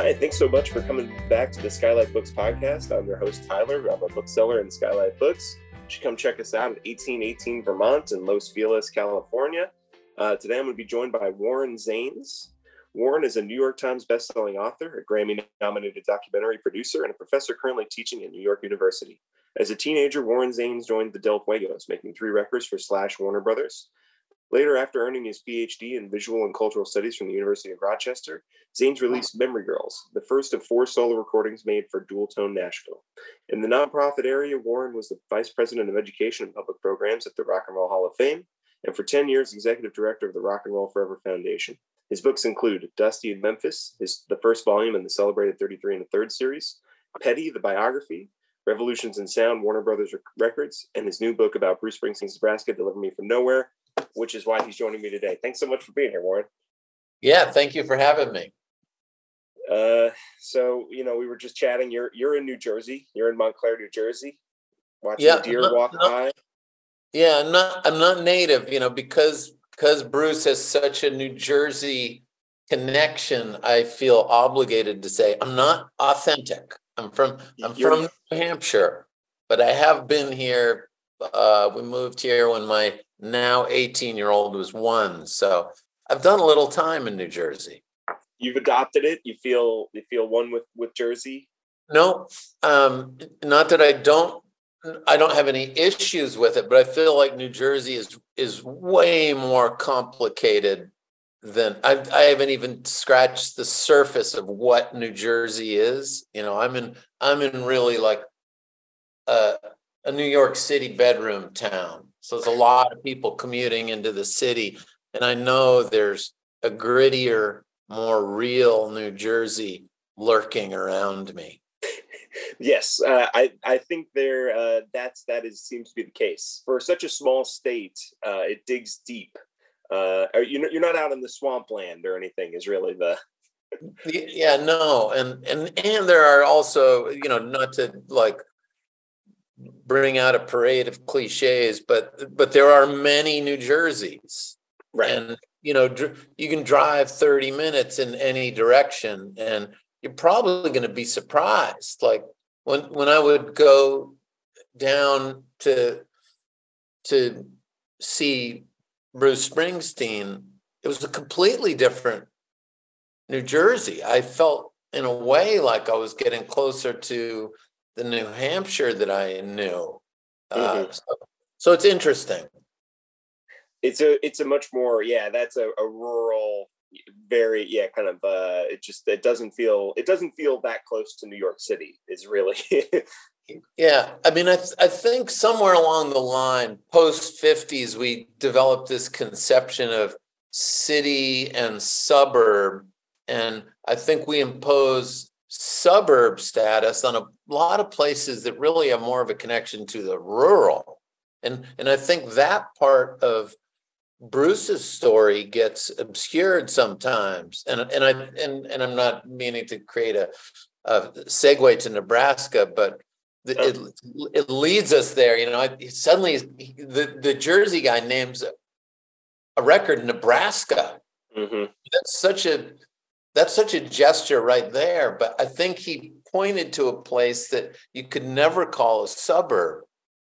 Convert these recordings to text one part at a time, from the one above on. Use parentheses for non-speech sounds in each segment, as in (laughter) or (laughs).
Hi, thanks so much for coming back to the Skylight Books podcast. I'm your host, Tyler. I'm a bookseller in Skylight Books. You should come check us out at 1818 Vermont in Los Feliz, California. Uh, today I'm going to be joined by Warren Zanes. Warren is a New York Times bestselling author, a Grammy nominated documentary producer, and a professor currently teaching at New York University. As a teenager, Warren Zanes joined the Del Fuegos, making three records for Slash Warner Brothers. Later, after earning his PhD in visual and cultural studies from the University of Rochester, Zanes released Memory Girls, the first of four solo recordings made for Dualtone Nashville. In the nonprofit area, Warren was the vice president of education and public programs at the Rock and Roll Hall of Fame, and for 10 years, executive director of the Rock and Roll Forever Foundation. His books include Dusty in Memphis, his, the first volume in the celebrated 33 and a third series, Petty, the biography, Revolutions in Sound, Warner Brothers Records, and his new book about Bruce Springsteen's Nebraska, Deliver Me from Nowhere, which is why he's joining me today. Thanks so much for being here, Warren. Yeah, thank you for having me. Uh, so you know, we were just chatting. You're you're in New Jersey. You're in Montclair, New Jersey. Watching yeah, deer not, walk not, by. Yeah, I'm not. I'm not native. You know, because because Bruce has such a New Jersey connection. I feel obligated to say I'm not authentic. I'm from I'm you're, from New Hampshire, but I have been here. Uh, we moved here when my now 18 year old was one. So I've done a little time in New Jersey. You've adopted it. You feel you feel one with with Jersey. No, um, not that I don't. I don't have any issues with it, but I feel like New Jersey is is way more complicated than I, I haven't even scratched the surface of what New Jersey is. You know, I'm in I'm in really like a, a New York City bedroom town. So there's a lot of people commuting into the city. And I know there's a grittier, more real New Jersey lurking around me. yes, uh, I I think there uh, that's that is seems to be the case for such a small state. Uh, it digs deep. Uh, you you're not out in the swampland or anything. Is really the yeah no and and and there are also you know not to like bring out a parade of cliches, but but there are many New Jerseys, right? And you know, you can drive thirty minutes in any direction, and you're probably going to be surprised. Like when when I would go down to to see Bruce Springsteen, it was a completely different New Jersey. I felt in a way like I was getting closer to the New Hampshire that I knew. Uh, mm-hmm. so, so, it's interesting. It's a it's a much more yeah that's a, a rural very yeah kind of uh it just it doesn't feel it doesn't feel that close to New York City is really (laughs) yeah I mean I th- I think somewhere along the line post 50s we developed this conception of city and suburb and I think we impose suburb status on a lot of places that really have more of a connection to the rural. And, and I think that part of Bruce's story gets obscured sometimes. And, and I and, and I'm not meaning to create a, a segue to Nebraska, but the, it, it leads us there. You know, suddenly the, the Jersey guy names a record Nebraska. Mm-hmm. That's such a that's such a gesture right there. But I think he pointed to a place that you could never call a suburb.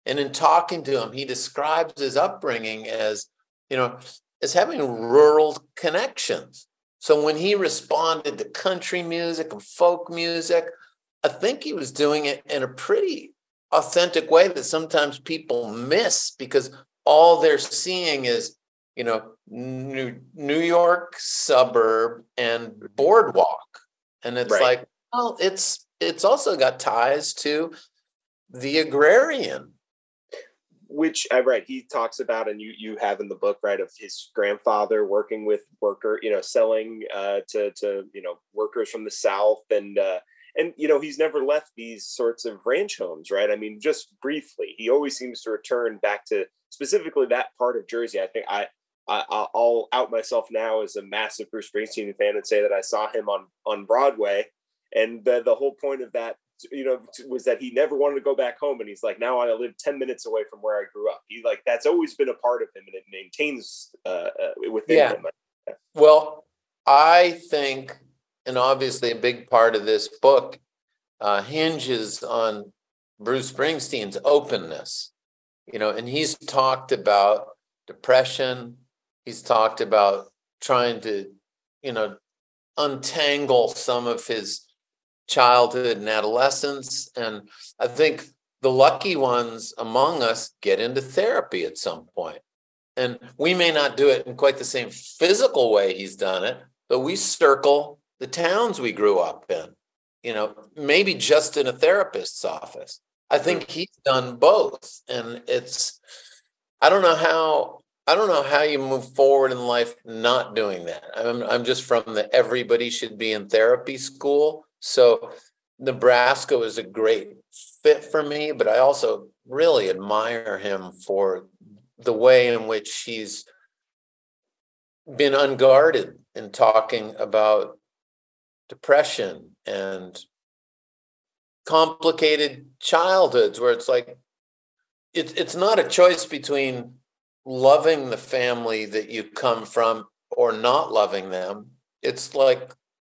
And in talking to him, he describes his upbringing as, you know, as having rural connections. So when he responded to country music and folk music, I think he was doing it in a pretty authentic way that sometimes people miss because all they're seeing is you know, New New York suburb and boardwalk. And it's right. like, well, it's it's also got ties to the agrarian. Which I read, he talks about, and you you have in the book, right, of his grandfather working with worker, you know, selling uh, to to you know workers from the south, and uh, and you know he's never left these sorts of ranch homes, right? I mean, just briefly, he always seems to return back to specifically that part of Jersey. I think I I, will out myself now as a massive Bruce Springsteen fan and say that I saw him on on Broadway, and the the whole point of that, you know, was that he never wanted to go back home, and he's like, now I live ten minutes away from where I grew up. He like that's always been a part of him, and it maintains uh, uh, within yeah. him. Well, I think and obviously a big part of this book uh, hinges on Bruce Springsteen's openness. You know, and he's talked about depression. He's talked about trying to, you know, untangle some of his childhood and adolescence. And I think the lucky ones among us get into therapy at some point. And we may not do it in quite the same physical way he's done it, but we circle the towns we grew up in, you know, maybe just in a therapist's office. I think he's done both. And it's, I don't know how. I don't know how you move forward in life not doing that. I'm I'm just from the everybody should be in therapy school. So Nebraska was a great fit for me, but I also really admire him for the way in which he's been unguarded in talking about depression and complicated childhoods where it's like it's it's not a choice between loving the family that you come from or not loving them it's like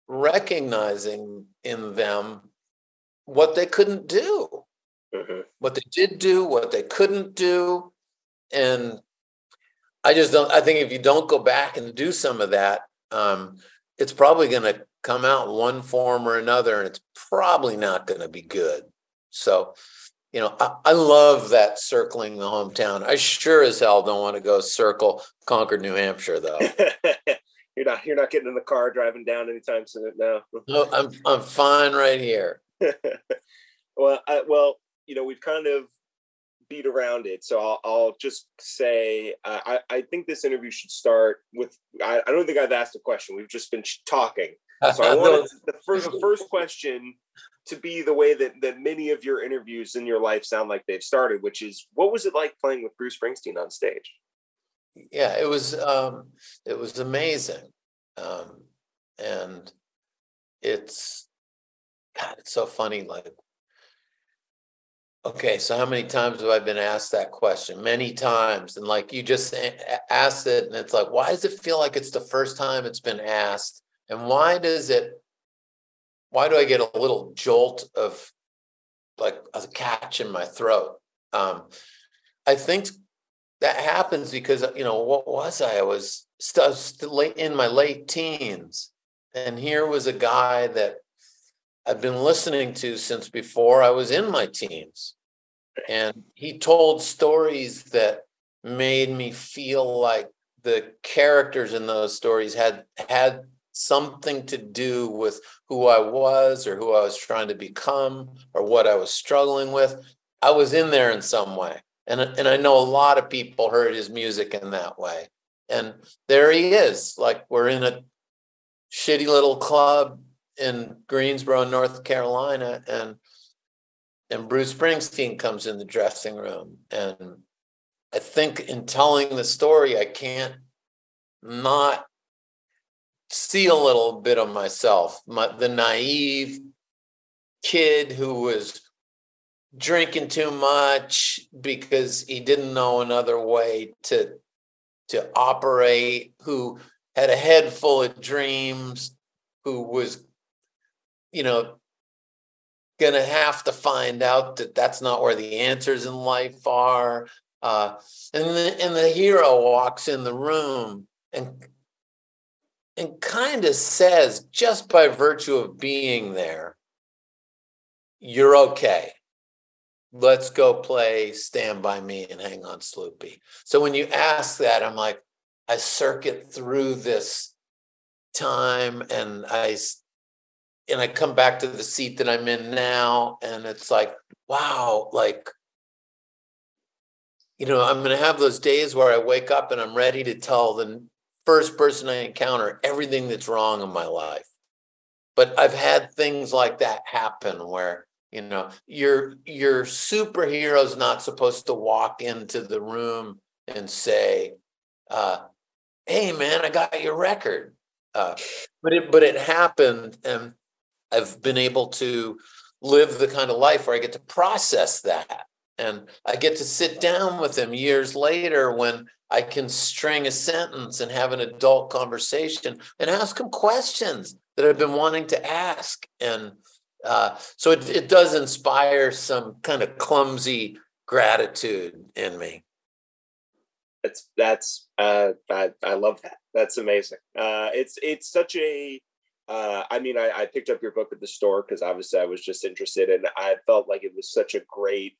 recognizing in them what they couldn't do mm-hmm. what they did do what they couldn't do and i just don't i think if you don't go back and do some of that um, it's probably going to come out in one form or another, and it's probably not going to be good. So, you know, I, I, love that circling the hometown. I sure as hell don't want to go circle Concord, New Hampshire, though. (laughs) you're not you're not getting in the car driving down anytime soon. No, no, I'm I'm fine right here. (laughs) well, I, well, you know, we've kind of beat around it. So I'll, I'll just say uh, I, I think this interview should start with I, I don't think I've asked a question. We've just been talking. So I (laughs) wanted the first the first question to be the way that that many of your interviews in your life sound like they've started, which is what was it like playing with Bruce Springsteen on stage? Yeah, it was um, it was amazing, um, and it's God, it's so funny. Like, okay, so how many times have I been asked that question? Many times, and like you just asked it, and it's like, why does it feel like it's the first time it's been asked? And why does it, why do I get a little jolt of like a catch in my throat? Um, I think that happens because, you know, what was I? I was still in my late teens. And here was a guy that I've been listening to since before I was in my teens. And he told stories that made me feel like the characters in those stories had had something to do with who I was or who I was trying to become or what I was struggling with. I was in there in some way. And, and I know a lot of people heard his music in that way. And there he is. Like we're in a shitty little club in Greensboro, North Carolina, and and Bruce Springsteen comes in the dressing room. And I think in telling the story, I can't not see a little bit of myself, my, the naive kid who was drinking too much because he didn't know another way to to operate who had a head full of dreams who was you know going to have to find out that that's not where the answers in life are. Uh, and the, and the hero walks in the room and and kind of says, just by virtue of being there, you're okay. Let's go play Stand By Me and Hang On Sloopy. So when you ask that, I'm like, I circuit through this time and I and I come back to the seat that I'm in now and it's like wow like you know I'm going to have those days where I wake up and I'm ready to tell the first person I encounter everything that's wrong in my life. But I've had things like that happen where you know your your superhero's not supposed to walk into the room and say, uh, "Hey, man, I got your record." Uh, but it but it happened, and I've been able to live the kind of life where I get to process that, and I get to sit down with him years later when I can string a sentence and have an adult conversation and ask them questions that I've been wanting to ask. And uh, so it, it does inspire some kind of clumsy gratitude in me. That's that's uh, I I love that. That's amazing. Uh, it's it's such a. Uh, I mean, I, I picked up your book at the store because obviously I was just interested, and I felt like it was such a great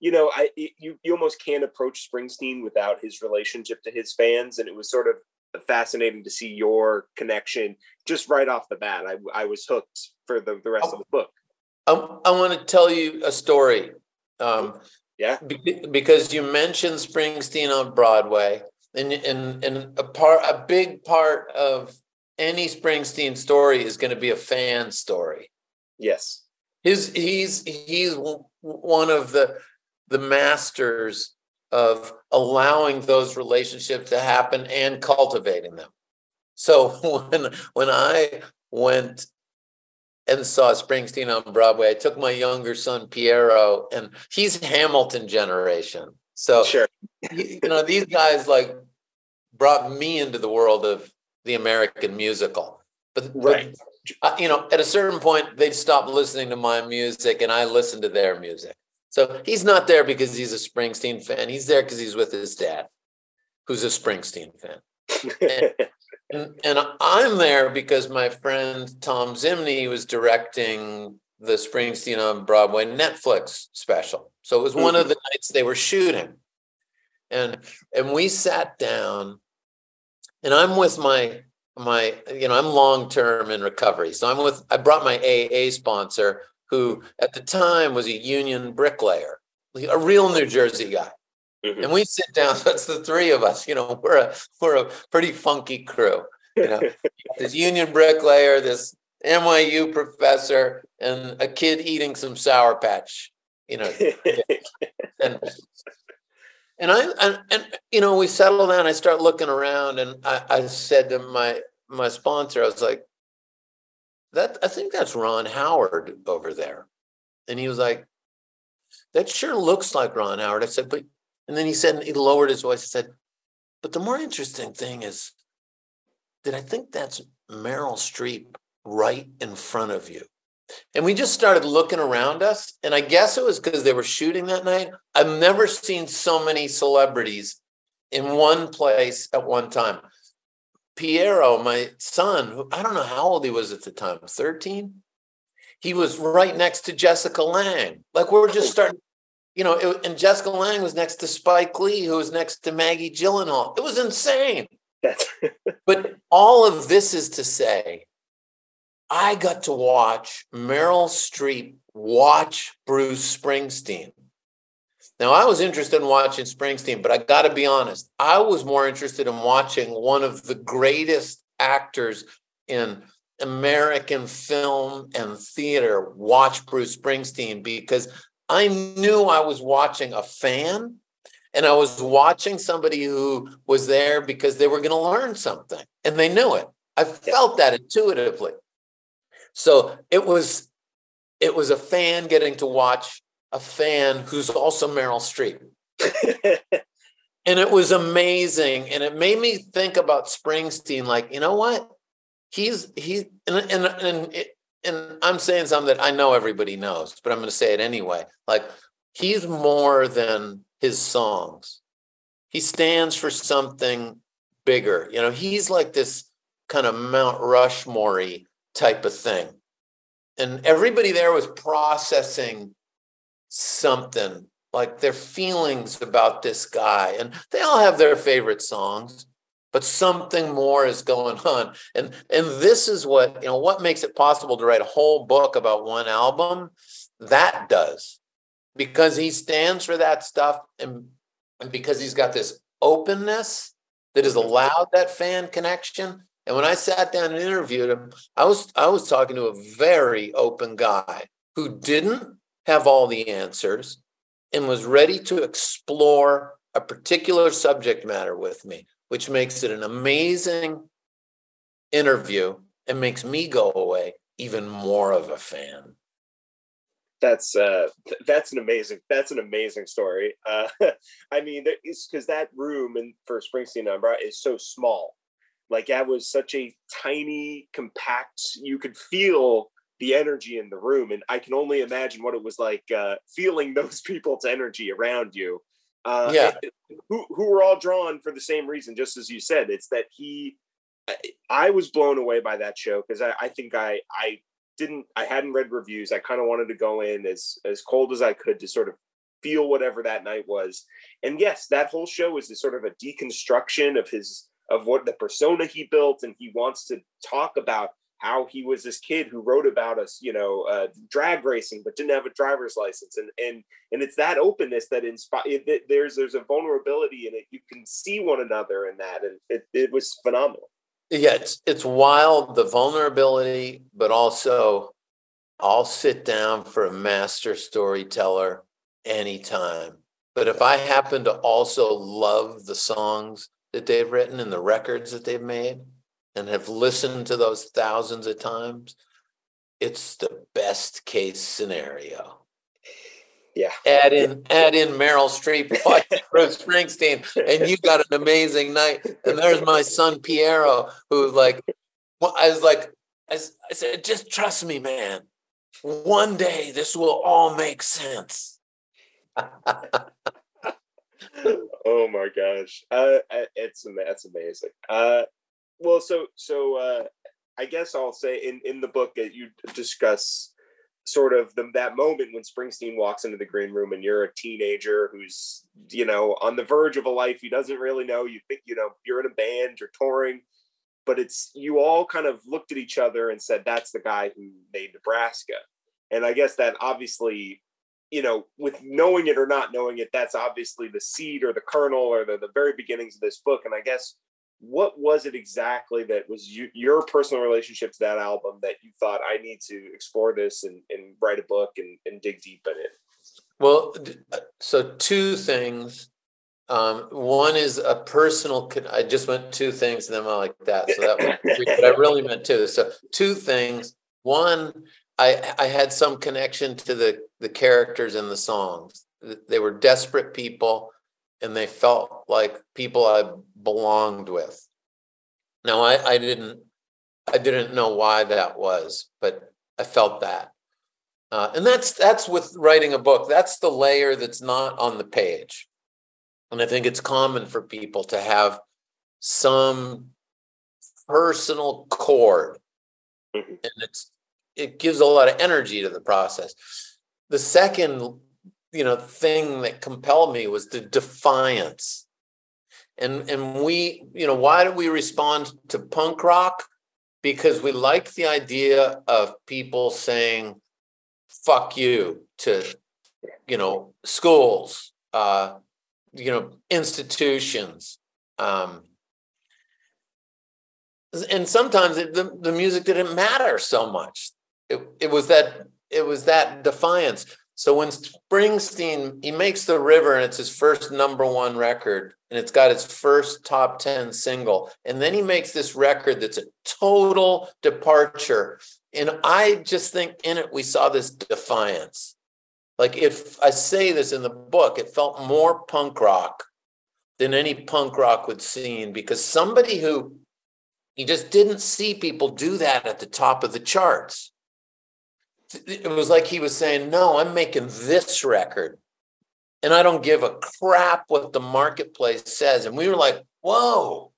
you know, I you you almost can't approach Springsteen without his relationship to his fans, and it was sort of fascinating to see your connection just right off the bat. I I was hooked for the the rest of the book. I, I want to tell you a story. Um, yeah, because you mentioned Springsteen on Broadway, and and and a part a big part of any Springsteen story is going to be a fan story. Yes, his he's he's one of the the masters of allowing those relationships to happen and cultivating them. So (laughs) when when I went and saw Springsteen on Broadway, I took my younger son Piero, and he's Hamilton generation. So sure. you know these guys like brought me into the world of the American musical. But, right. but you know, at a certain point, they'd stop listening to my music, and I listened to their music. So he's not there because he's a Springsteen fan. He's there because he's with his dad, who's a Springsteen fan. and, (laughs) and, and, I'm there because my friend Thom Zimny was directing the Springsteen on Broadway Netflix special. So it was one of mm-hmm. the nights they were shooting. And and we sat down and I'm with my my you know I'm long term in recovery. So I'm with I brought my AA sponsor who at the time was a union bricklayer, a real New Jersey guy. Mm-hmm. And we sit down, (laughs) that's the three of us, you know, we're a we're a pretty funky crew. You know, (laughs) this union bricklayer, this NYU professor, and a kid eating some sour patch, you know. (laughs) and and I and, and, you know, we settle down, I start looking around and I, I said to my my sponsor, I was like, that I think that's Ron Howard over there. And he was like, that sure looks like Ron Howard. I said, but, and then he said, and he lowered his voice. He said, but the more interesting thing is that I think that's Meryl Streep right in front of you. And we just started looking around us. And I guess it was because they were shooting that night. I've never seen so many celebrities in one place at one time. Piero, my son, who I don't know how old he was at the time, 13. He was right next to Jessica Lange. Like we're just oh. starting, you know, it, and Jessica Lange was next to Spike Lee, who was next to Maggie Gyllenhaal. It was insane. (laughs) but all of this is to say, I got to watch Meryl Streep watch Bruce Springsteen. Now, I was interested in watching Springsteen, but I got to be honest, I was more interested in watching one of the greatest actors in American film and theater watch Bruce Springsteen because I knew I was watching a fan and I was watching somebody who was there because they were going to learn something and they knew it. I felt that intuitively. So it was it was a fan getting to watch a fan who's also Meryl Streep. (laughs) and it was amazing. And it made me think about Springsteen like, you know what? He's he and and and, it, and I'm saying something that I know everybody knows, but I'm going to say it anyway. Like he's more than his songs. He stands for something bigger. You know, he's like this kind of Mount Rushmore type of thing. And everybody there was processing something like their feelings about this guy and they all have their favorite songs but something more is going on. And and this is what you know what makes it possible to write a whole book about one album? That does because he stands for that stuff and, and because he's got this openness that has allowed that fan connection. And when i sat down and interviewed him i was i was talking to a very open guy who didn't have all the answers and was ready to explore a particular subject matter with me, which makes it an amazing interview and makes me go away even more of a fan. That's uh, that's an amazing that's an amazing story. Uh, (laughs) I mean, it's because that room in for Springsteen number is so small. Like that was such a tiny, compact. You could feel the energy in the room, and I can only imagine what it was like uh, feeling (laughs) those people's energy around you. Uh, yeah, who who were all drawn for the same reason, just as you said. It's that he. I, I was blown away by that show because I, I think I I didn't I hadn't read reviews. I kind of wanted to go in as as cold as I could to sort of feel whatever that night was. And yes, that whole show is a sort of a deconstruction of his of what the persona he built, and he wants to talk about how he was this kid who wrote about us, you know, uh, drag racing, but didn't have a driver's license, and and and it's that openness that inspire. There's there's a vulnerability in it. You can see one another in that, and it, it was phenomenal yeah, it's it's wild the vulnerability, but also I'll sit down for a master storyteller anytime. But if I happen to also love the songs that they've written and the records that they've made and have listened to those thousands of times, it's the best case scenario. Yeah. Add in add in Meryl Streep, (laughs) Bruce Springsteen, and you got an amazing night. And there's my son Piero, who like I was like, I, I said, just trust me, man. One day this will all make sense. (laughs) oh my gosh, uh, it's that's amazing. Uh, well, so so uh, I guess I'll say in in the book that you discuss sort of the, that moment when Springsteen walks into the green room and you're a teenager who's, you know, on the verge of a life he doesn't really know. You think, you know, you're in a band, you're touring, but it's you all kind of looked at each other and said, that's the guy who made Nebraska. And I guess that obviously, you know, with knowing it or not knowing it, that's obviously the seed or the kernel or the, the very beginnings of this book. And I guess what was it exactly that was you, your personal relationship to that album that you thought I need to explore this and, and write a book and, and dig deep in it? Well, uh, so two things. Um, one is a personal. I just went two things, and then I like that. So that was, but I really meant two. So two things. One, I I had some connection to the the characters in the songs. They were desperate people and they felt like people I belonged with. Now I, I didn't I didn't know why that was, but I felt that. Uh, and that's that's with writing a book. That's the layer that's not on the page. And I think it's common for people to have some personal chord. Mm-hmm. And it's it gives a lot of energy to the process. The second you know thing that compelled me was the defiance. And and we you know why do we respond to punk rock? Because we like the idea of people saying fuck you to you know schools uh you know institutions um and sometimes it, the, the music didn't matter so much. It, it was that it was that defiance so when Springsteen, he makes The River and it's his first number one record and it's got his first top 10 single. And then he makes this record that's a total departure. And I just think in it, we saw this defiance. Like if I say this in the book, it felt more punk rock than any punk rock would seen because somebody who he just didn't see people do that at the top of the charts it was like he was saying, No, I'm making this record. And I don't give a crap what the marketplace says. And we were like, Whoa,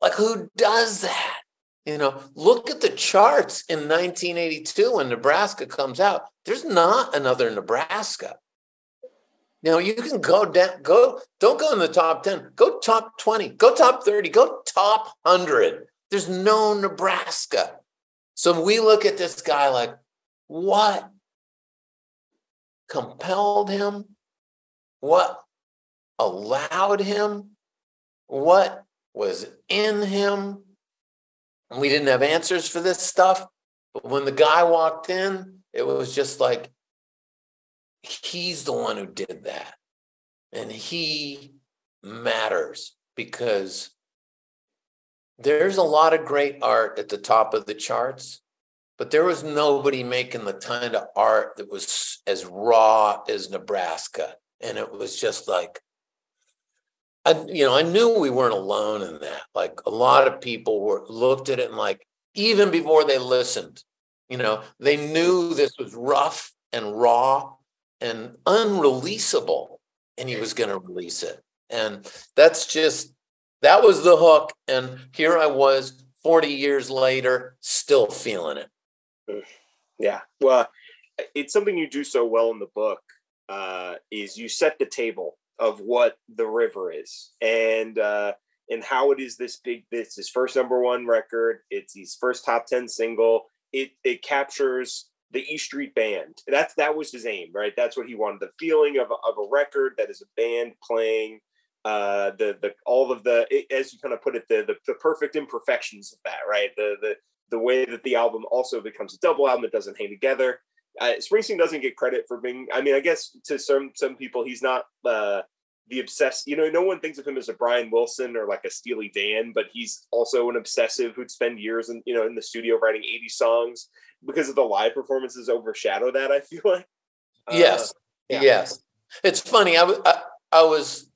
like who does that? You know, look at the charts in 1982 when Nebraska comes out. There's not another Nebraska. Now you can go down, go, don't go in the top 10, go top 20, go top 30, go top 100. There's no Nebraska. So we look at this guy like, what compelled him, what allowed him, what was in him. And we didn't have answers for this stuff. But when the guy walked in, it was just like, he's the one who did that. And he matters because there's a lot of great art at the top of the charts but there was nobody making the kind of art that was as raw as Nebraska. And it was just like, I, you know, I knew we weren't alone in that. Like a lot of people were looked at it and like, even before they listened, you know, they knew this was rough and raw and unreleasable, and he was going to release it. And that's just, that was the hook. And here I was 40 years later, still feeling it. (sighs) Yeah. Well, it's something you do so well in the book uh, is you set the table of what the river is and uh, and how it is this big it's his first number one record it's his first top 10 single it it captures the E Street Band. That's that was his aim, right? That's what he wanted. The feeling of of a record that is a band playing uh, the the all of the as you kind of put it the, the, the perfect imperfections of that, right? The the the way that the album also becomes a double album, it doesn't hang together. Uh, Springsteen doesn't get credit for being. I mean, I guess to some some people, he's not uh, the obsessed. You know, no one thinks of him as a Brian Wilson or like a Steely Dan, but he's also an obsessive who'd spend years in you know in the studio writing 80 songs because of the live performances overshadow that. I feel like. Uh, yes. Yeah. Yes. It's funny. I, I, I was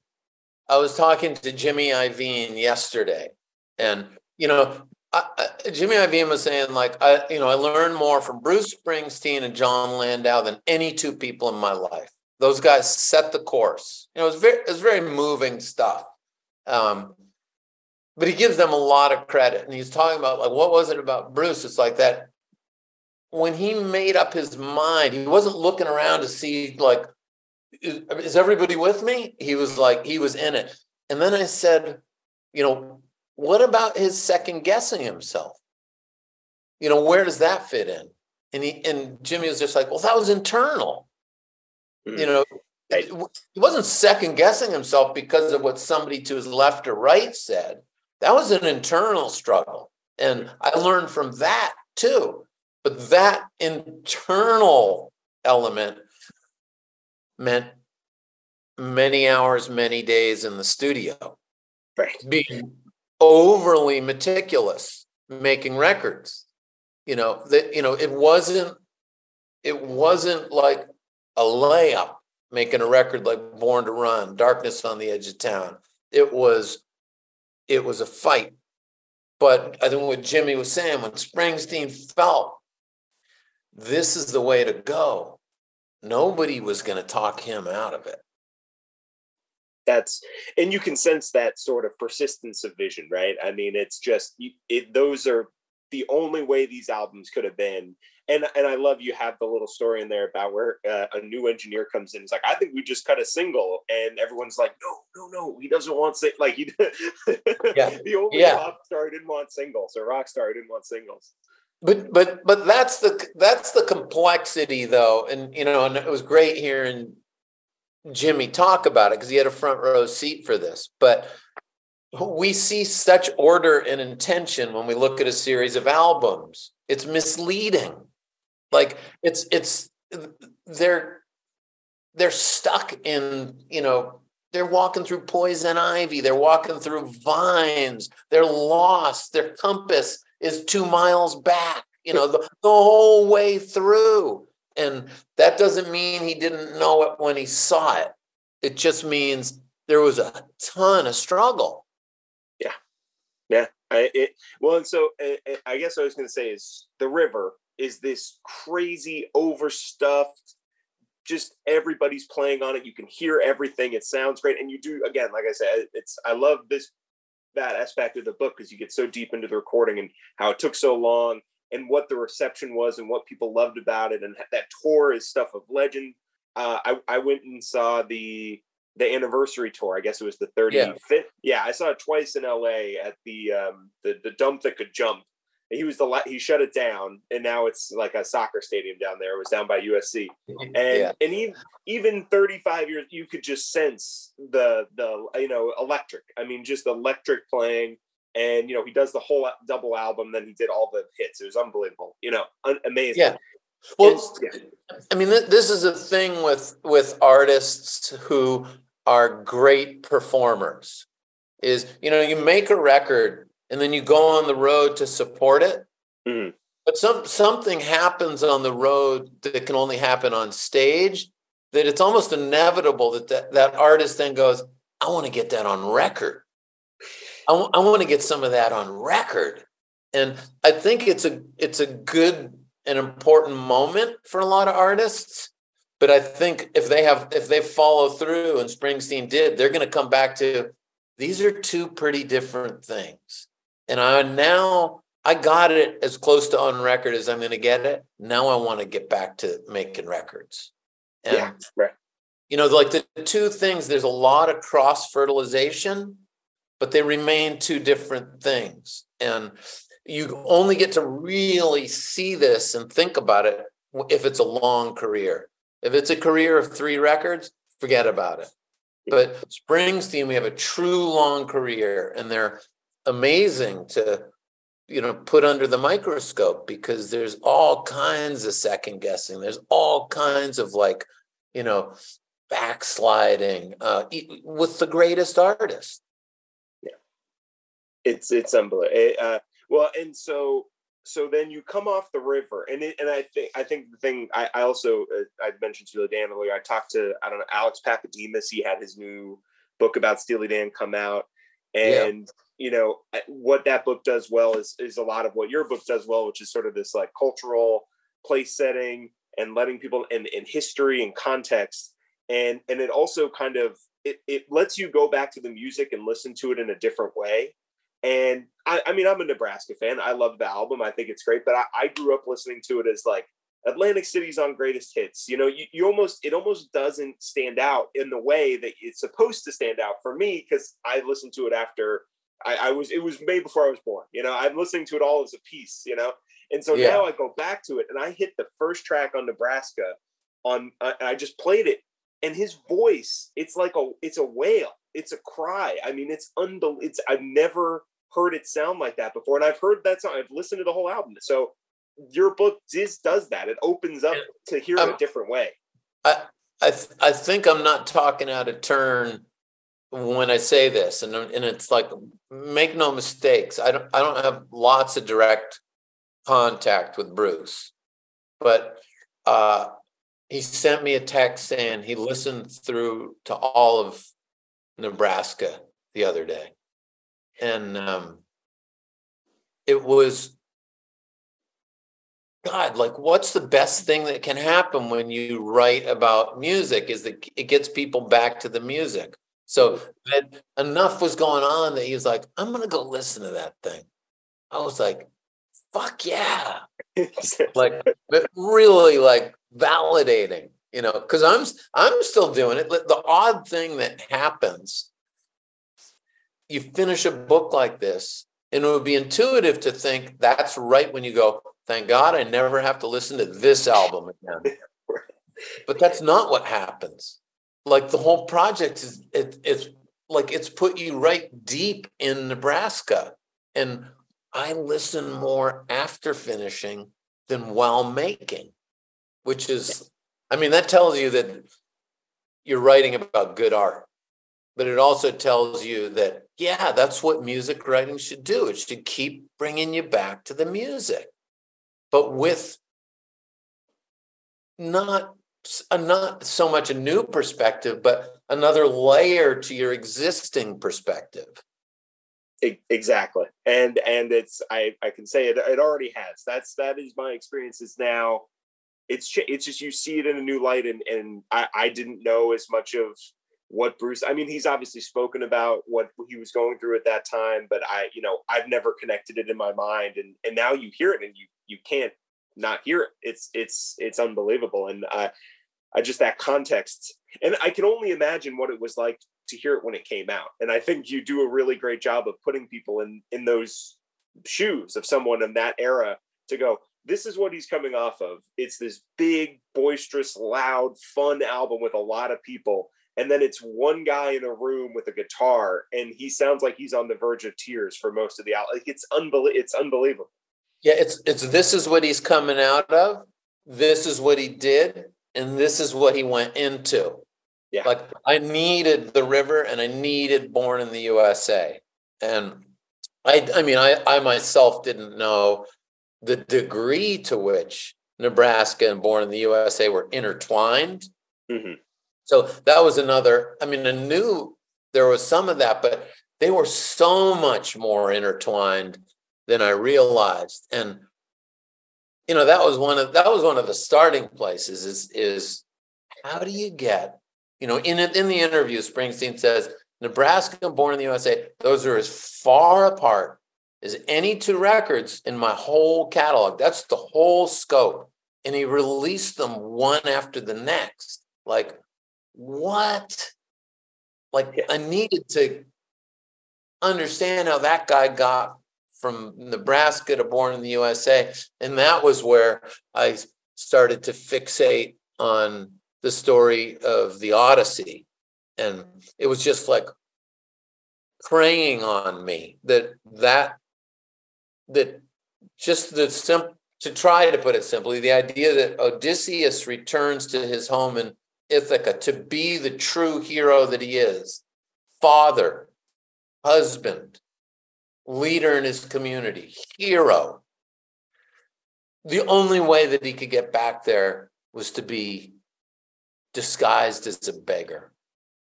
I was talking to Jimmy Iovine yesterday, and you know, I, Jimmy Iovine was saying like, I you know, I learned more from Bruce Springsteen and Jon Landau than any two people in my life. Those guys set the course. You know, it's very it's very moving stuff. Um, but he gives them a lot of credit, and he's talking about like, what was it about Bruce? It's like that when he made up his mind, he wasn't looking around to see like is, is everybody with me? He was like, he was in it. And then I said, you know, what about his second guessing himself? You know, where does that fit in? And he and Jimmy was just like, well, that was internal. Mm-hmm. You know, he wasn't second guessing himself because of what somebody to his left or right said. That was an internal struggle. And I learned from that too. But that internal element meant many hours, many days in the studio. Right. Being overly meticulous, making records. You know, that you know, it wasn't it wasn't like a layup making a record like Born to Run, Darkness on the Edge of Town. It was it was a fight. But I think what Jimmy was saying, when Springsteen felt this is the way to go, nobody was going to talk him out of it that's and you can sense that sort of persistence of vision right i mean it's just it, those are the only way these albums could have been and and i love you have the little story in there about where uh, a new engineer comes in he's like i think we just cut a single and everyone's like no no no he doesn't want say like (laughs) he yeah. the only yeah. rock star didn't want singles or rock star didn't want singles but but but that's the that's the complexity though and you know and it was great hearing jimmy talk about it because he had a front row seat for this. But we see such order and intention when we look at a series of albums. It's misleading. Like it's it's they're they're stuck in you know they're walking through poison ivy they're walking through vines they're lost their compass is two miles back, you know, the, the whole way through. And that doesn't mean he didn't know it when he saw it. It just means there was a ton of struggle. Yeah. Yeah. I, it, well, and so uh, I guess I was going to say is the river is this crazy overstuffed, just everybody's playing on it. You can hear everything. It sounds great. And you do, again, like I said, it's, I love this that aspect of the book because you get so deep into the recording and how it took so long and what the reception was and what people loved about it and that tour is stuff of legend. Uh, I, I went and saw the the anniversary tour. I guess it was the 35th yeah, yeah i saw it twice in la at the um the, the dump that could jump. He was the he shut it down and now it's like a soccer stadium down there. It was down by usc and yeah. and even even 35 years you could just sense the the you know electric. I mean just electric playing and you know he does the whole double album then he did all the hits it was unbelievable you know un- amazing yeah well yeah. i mean this is a thing with with artists who are great performers is you know you make a record and then you go on the road to support it. Mm-hmm. but some something happens on the road that can only happen on stage that it's almost inevitable that that, that artist then goes i want to get that on record I, w- I want to get some of that on record and i think it's a it's a good and important moment for a lot of artists but i think if they have if they follow through and springsteen did they're going to come back to these are two pretty different things and i now I got it as close to on record as I'm going to get it. Now I want to get back to making records. And, yeah, right. You know, like the two things, there's a lot of cross fertilization, but they remain two different things. And you only get to really see this and think about it if it's a long career. If it's a career of three records, forget about it. But Springsteen, we have a true long career, and they're amazing to you know put under the microscope because there's all kinds of second guessing there's all kinds of like you know backsliding uh, with the greatest artist yeah it's it's unbelievable it, uh, well and so so then you come off the river and it, and i think i think the thing i, I also uh, i mentioned steely dan earlier i talked to i don't know alex Pappademas. he had his new book about steely dan come out and yeah you know what that book does well is is a lot of what your book does well which is sort of this like cultural place setting and letting people in, in history and context and and it also kind of it, it lets you go back to the music and listen to it in a different way and I, I mean i'm a nebraska fan i love the album i think it's great but I, I grew up listening to it as like atlantic city's on greatest hits you know you, you almost it almost doesn't stand out in the way that it's supposed to stand out for me because i listened to it after I, I, was it was made before I was born. You know, I'm listening to it all as a piece. You know, and so yeah. now I go back to it and I hit the first track on Nebraska, on uh, I just played it, and his voice it's like a it's a wail, it's a cry. I mean, it's unbelievable. It's I've never heard it sound like that before, and I've heard that song. I've listened to the whole album. So your book does does that. It opens up to hear um, it a different way. I I th- I think I'm not talking out of turn when I say this, and and it's like make no mistakes. I don't I don't have lots of direct contact with Bruce, but uh, he sent me a text saying he listened through to all of Nebraska the other day, and um, it was God, like, what's the best thing that can happen when you write about music? Is that it gets people back to the music. So that enough was going on that he was like, I'm gonna go listen to that thing. I was like, fuck yeah. (laughs) like but really like validating, you know, because I'm I'm still doing it. The odd thing that happens, you finish a book like this, and it would be intuitive to think that's right when you go, thank God I never have to listen to this album again. (laughs) but that's not what happens like the whole project is it, it's like it's put you right deep in Nebraska. And I listen more after finishing than while making, which is, I mean, that tells you that you're writing about good art. But it also tells you that, yeah, that's what music writing should do. It should keep bringing you back to the music, but with not a, not so much a new perspective, but another layer to your existing perspective. Exactly, and and it's I I can say it it already has. That's that is my experience. Is now it's it's just you see it in a new light, and and I I didn't know as much of what Bruce. I mean, he's obviously spoken about what he was going through at that time, but I you know I've never connected it in my mind, and and now you hear it, and you you can't not hear it. It's it's it's unbelievable, and uh, I just that context. And I can only imagine what it was like to hear it when it came out. And I think you do a really great job of putting people in in those shoes of someone in that era to go, this is what he's coming off of. It's this big, boisterous, loud, fun album with a lot of people. And then it's one guy in a room with a guitar, and he sounds like he's on the verge of tears for most of the album. Like it's unbelievable. It's unbelievable. Yeah, it's it's this is what he's coming out of. This is what he did and this is what he went into. Yeah. Like I needed the river and I needed born in the USA. And I I mean I I myself didn't know the degree to which Nebraska and Born in the USA were intertwined. Mm-hmm. So that was another. I mean, I knew there was some of that, but they were so much more intertwined than I realized. And you know, that was one of that was one of the starting places. Is is how do you get you know in in the interview, Springsteen says Nebraska Born in the USA, those are as far apart as any two records in my whole catalog. That's the whole scope. And he released them one after the next. Like, what? Like, yeah. I needed to understand how that guy got from Nebraska to Born in the USA. And that was where I started to fixate on the story of the Odyssey. And it was just like preying on me that that that just the simple to try to put it simply, the idea that Odysseus returns to his home in Ithaca to be the true hero that he is, father, husband, leader in his community, hero. The only way that he could get back there was to be disguised as a beggar,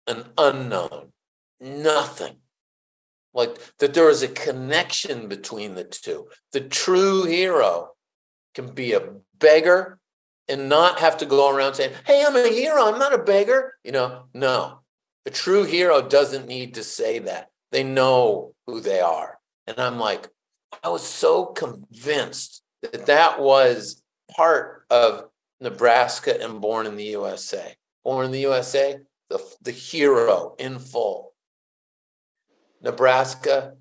an unknown, nothing like that there is a connection between the two. The true hero can be a beggar and not have to go around saying, Hey, I'm a hero. I'm not a beggar. You know, no. A true hero doesn't need to say that. They know who they are. And I'm like, I was so convinced that that was part of Nebraska and Born in the USA. Born in the USA, the, the hero in full. Nebraska,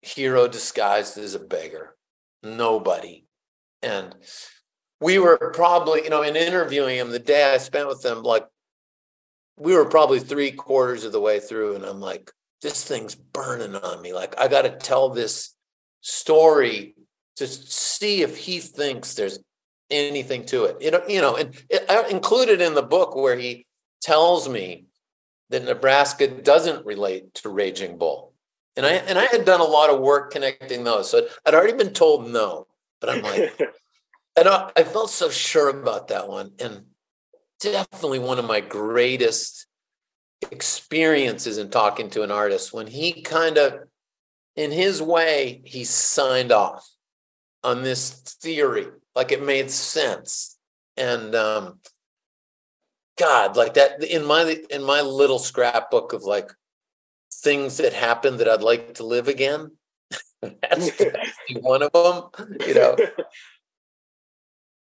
hero disguised as a beggar. Nobody. And we were probably, you know, in interviewing him, the day I spent with him, like we were probably three quarters of the way through, and I'm like, this thing's burning on me. Like, I got to tell this story to see if he thinks there's anything to it. You know, you know, and it, I included in the book where he tells me that Nebraska doesn't relate to Raging Bull. And I and I had done a lot of work connecting those. So I'd already been told no, but I'm like, (laughs) and I, I felt so sure about that one. And definitely one of my greatest experiences in talking to an artist when he kind of, in his way, he signed off on this theory, like it made sense. And um, God, like that in my in my little scrapbook of like things that happen that I'd like to live again. (laughs) that's, (laughs) one of them, you know. (laughs)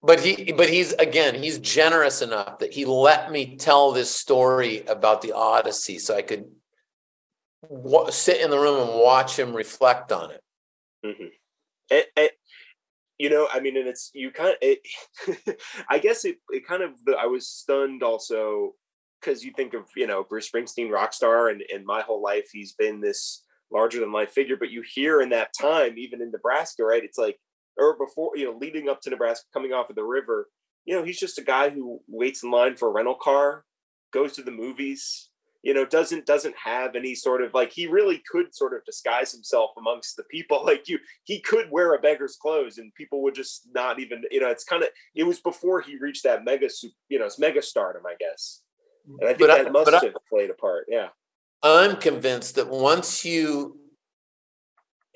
But he, but he's again, he's generous enough that he let me tell this story about the Odyssey, so I could w- sit in the room and watch him reflect on it. Mm-hmm. And, and, you know, I mean, and it's you kind of. It, (laughs) I guess it, it kind of. I was stunned also because you think of you know Bruce Springsteen rock star and and my whole life he's been this larger than life figure but you hear in that time even in Nebraska right it's like or before you know leading up to Nebraska coming off of the river you know he's just a guy who waits in line for a rental car goes to the movies you know doesn't doesn't have any sort of like he really could sort of disguise himself amongst the people (laughs) like you he could wear a beggar's clothes and people would just not even you know it's kind of it was before he reached that mega you know mega stardom i guess and I think but that I, must have I, played a part. Yeah. I'm convinced that once you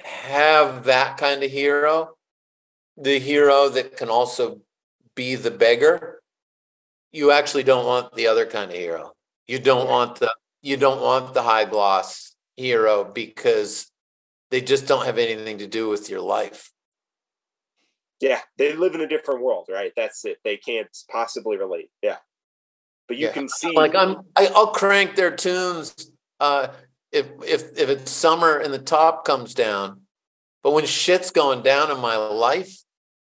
have that kind of hero, the hero that can also be the beggar, you actually don't want the other kind of hero. You don't want the you don't want the high gloss hero because they just don't have anything to do with your life. Yeah, they live in a different world, right? That's it. They can't possibly relate. Yeah but you yeah. can see like I'm I, i will crank their tunes uh if if if it's summer and the top comes down. But when shit's going down in my life,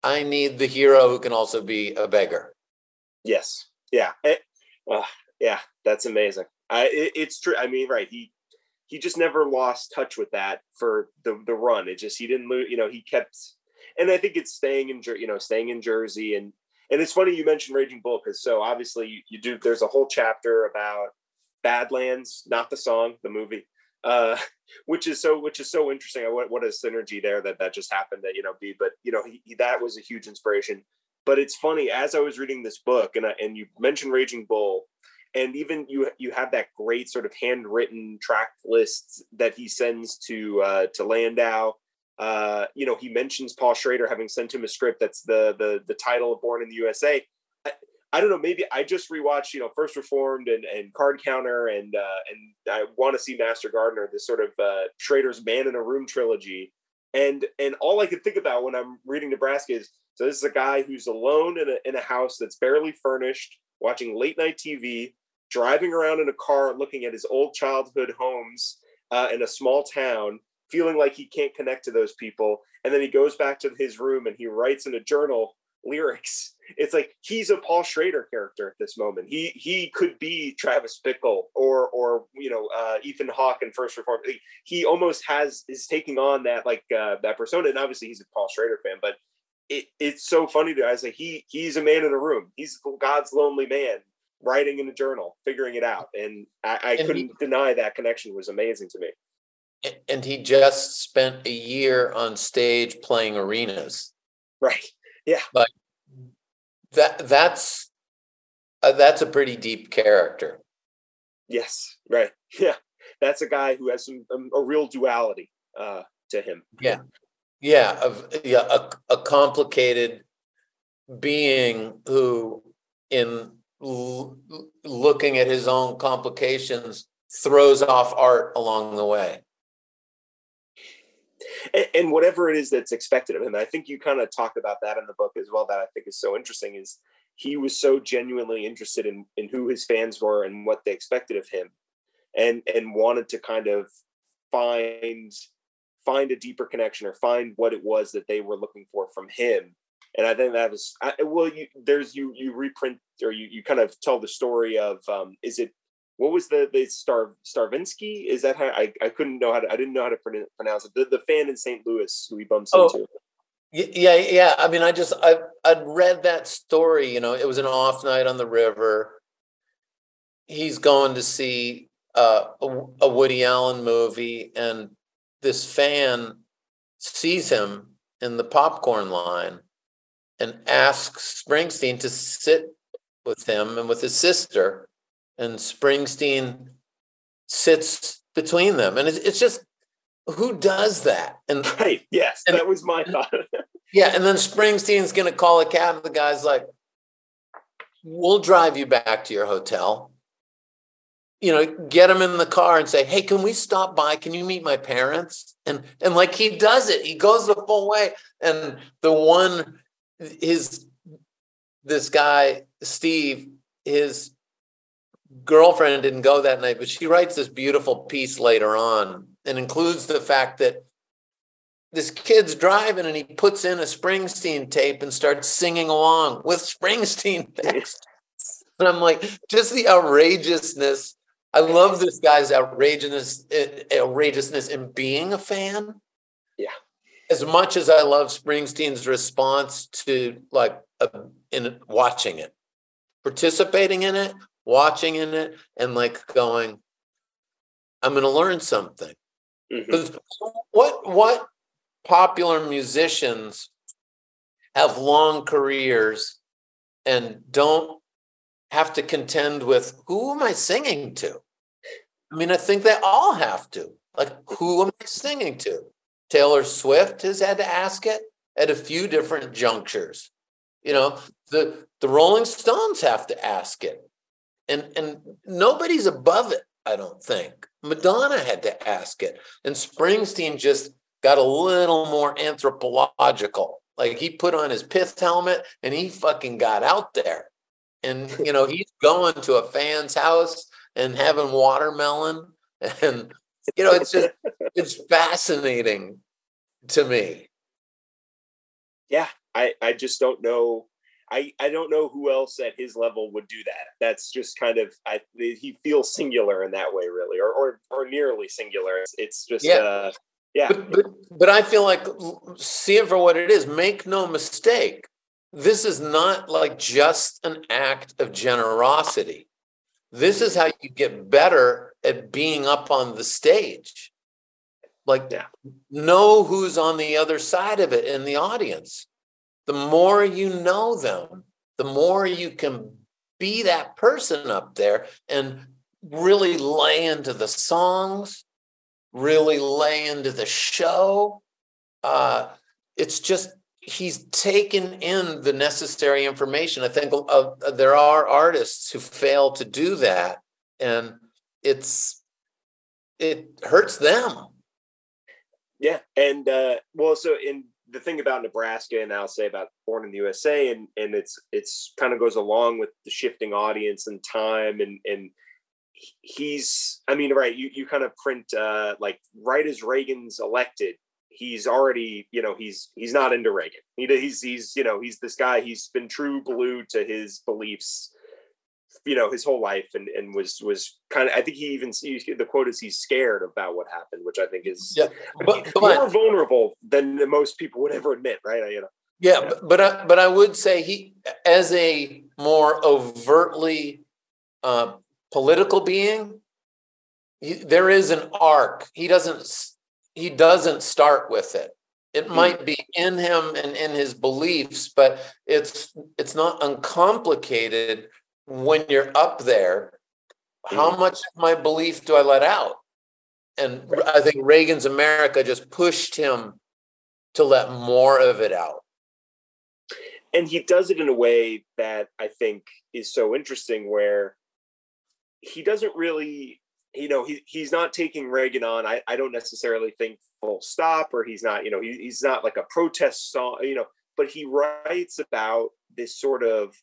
I need the hero who can also be a beggar. Yes. Yeah. It, uh, yeah. That's amazing. I, it, it's true. I mean, right. He, he just never lost touch with that for the, the run. It just, he didn't lose, you know, he kept, and I think it's staying in, you know, staying in Jersey and and it's funny you mentioned Raging Bull because so obviously you, you, do. There's a whole chapter about Badlands, not the song, the movie, uh, (laughs) which is so which is so interesting. What what a synergy there that that just happened that you know be. But you know he, he, that was a huge inspiration. But it's funny as I was reading this book, and I, and you mentioned Raging Bull, and even you you have that great sort of handwritten track list that he sends to uh, to Landau. Uh, you know, he mentions Paul Schrader having sent him a script that's the the the title of Born in the USA. I, don't know. Maybe I just rewatched, you know, First Reformed and, and Card Counter, and uh, and I want to see Master Gardener, this sort of uh, Schrader's Man in a Room trilogy, and and all I could think about when I'm reading Nebraska is so this is a guy who's alone in a in a house that's barely furnished, watching late night TV, driving around in a car, looking at his old childhood homes uh, in a small town, feeling like he can't connect to those people, and then he goes back to his room and he writes in a journal lyrics. It's like he's a Paul Schrader character at this moment. He he could be Travis Bickle or or you know uh, Ethan Hawke in First Reform. He almost has is taking on that like uh, that persona, and obviously he's a Paul Schrader fan. But it, it's so funny to I say he he's a man in a room. He's God's lonely man writing in a journal, figuring it out, and I, I and couldn't he, deny that connection was amazing to me. And he just spent a year on stage playing arenas. Right. Yeah. Like that that's uh, that's a pretty deep character. Yes, right. (laughs) Yeah. That's a guy who has some um, a real duality uh to him. Yeah. Yeah, of yeah, a, a complicated being who in l- looking at his own complications throws off art along the way and, and, whatever it is that's expected of him. I think you kind of talk about that in the book as well. That I think is so interesting is he was so genuinely interested in in who his fans were and what they expected of him, and and wanted to kind of find find a deeper connection or find what it was that they were looking for from him. And I think that was I, well. You there's you you reprint or you you kind of tell the story of um, is it what was the the Star Starvinsky? Is that how I, I couldn't know how to I didn't know how to pronounce it. The, the fan in St. Louis who he bumps oh, into. Yeah, yeah. I mean, I just I I'd read that story. You know, it was an off night on the river. He's going to see uh, a, a Woody Allen movie, and this fan sees him in the popcorn line and asks Springsteen to sit with him and with his sister and Springsteen sits between them. And it's, it's just, who does that? And (laughs) right, yes, and, that was my thought. (laughs) yeah, and then Springsteen's going to call a cab, the guy's like, "We'll drive you back to your hotel." You know, get him in the car and say, "Hey, can we stop by? Can you meet my parents?" And and like he does it, he goes the full way. And the one, his this guy Steve, his girlfriend didn't go that night, but she writes this beautiful piece later on and includes the fact that this kid's driving and he puts in a Springsteen tape and starts singing along with (laughs) Springsteen text. and I'm like, just the outrageousness. I love this guy's outrageousness, eh, outrageousness in being a fan. Yeah. As much as I love Springsteen's response to like a, in watching it, participating in it, watching in it and like going, I'm going to learn something. Mm-hmm. What what popular musicians have long careers and don't have to contend with who am I singing to? I mean, I think they all have to. Like, who am I singing to? Taylor Swift has had to ask it at a few different junctures. You know, the the Rolling Stones have to ask it and and nobody's above it i don't think. Madonna had to ask it and springsteen just got a little more anthropological. Like he put on his pith helmet and he fucking got out there. And you know he's going to a fan's house and having watermelon and you know it's just it's fascinating to me. Yeah i i just don't know I, I don't know who else at his level would do that. That's just kind of I he feels singular in that way, really, or or, or nearly singular. It's, it's just yeah. Uh, yeah. But, but, but I feel like see it for what it is. Make no mistake, this is not like just an act of generosity. This is how you get better at being up on the stage. Like, Yeah. know who's on the other side of it in the audience. The more you know them, the more you can be that person up there and really lay into the songs, really lay into the show. Uh, it's just he's taken in the necessary information. I think uh, there are artists who fail to do that, and it's it hurts them. Yeah, and uh, well, so in the thing about Nebraska, and I'll say about Born in the USA, and and it's it's kind of goes along with the shifting audience and time, and and he's, I mean, right, you you kind of print uh, like right as Reagan's elected, he's already, you know, he's he's not into Reagan. He, he's he's you know he's this guy. He's been true blue to his beliefs you know his whole life and and was was kind of i think he even sees the quote is he's scared about what happened which i think is yeah but, but more vulnerable than most people would ever admit right? You know. Yeah, yeah. but but I, but I would say he as a more overtly uh, political being he, there is an arc. He doesn't he doesn't start with it. It might be in him and in his beliefs but it's it's not uncomplicated when you're up there, how mm-hmm. much of my belief do I let out? And I think Reagan's America just pushed him to let more of it out. And he does it in a way that I think is so interesting, where he doesn't really, you know, he, he's not taking Reagan on. I, I don't necessarily think full stop, or he's not, you know, he, he's not like a protest song, you know, but he writes about this sort of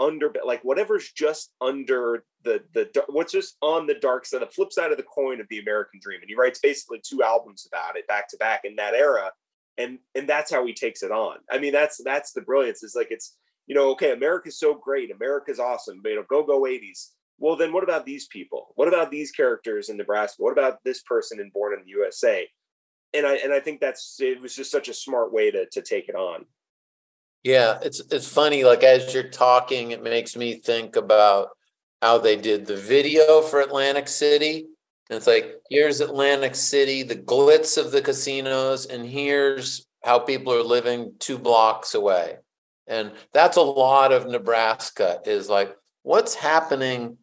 under like whatever's just under the the what's just on the dark side the flip side of the coin of the american dream. And he writes basically two albums about it back to back in that era. And and that's how he takes it on. I mean that's that's the brilliance. Is like it's you know okay america's so great. America's awesome. You know go go 80s well then what about these people? What about these characters in nebraska? What about this person in born in the usa and i and i think that's it was just such a smart way to to take it on yeah, it's it's funny. Like as you're talking, it makes me think about how they did the video for Atlantic City. And it's like, here's Atlantic City, the glitz of the casinos, and here's how people are living two blocks away. And that's a lot of Nebraska is like, what's happening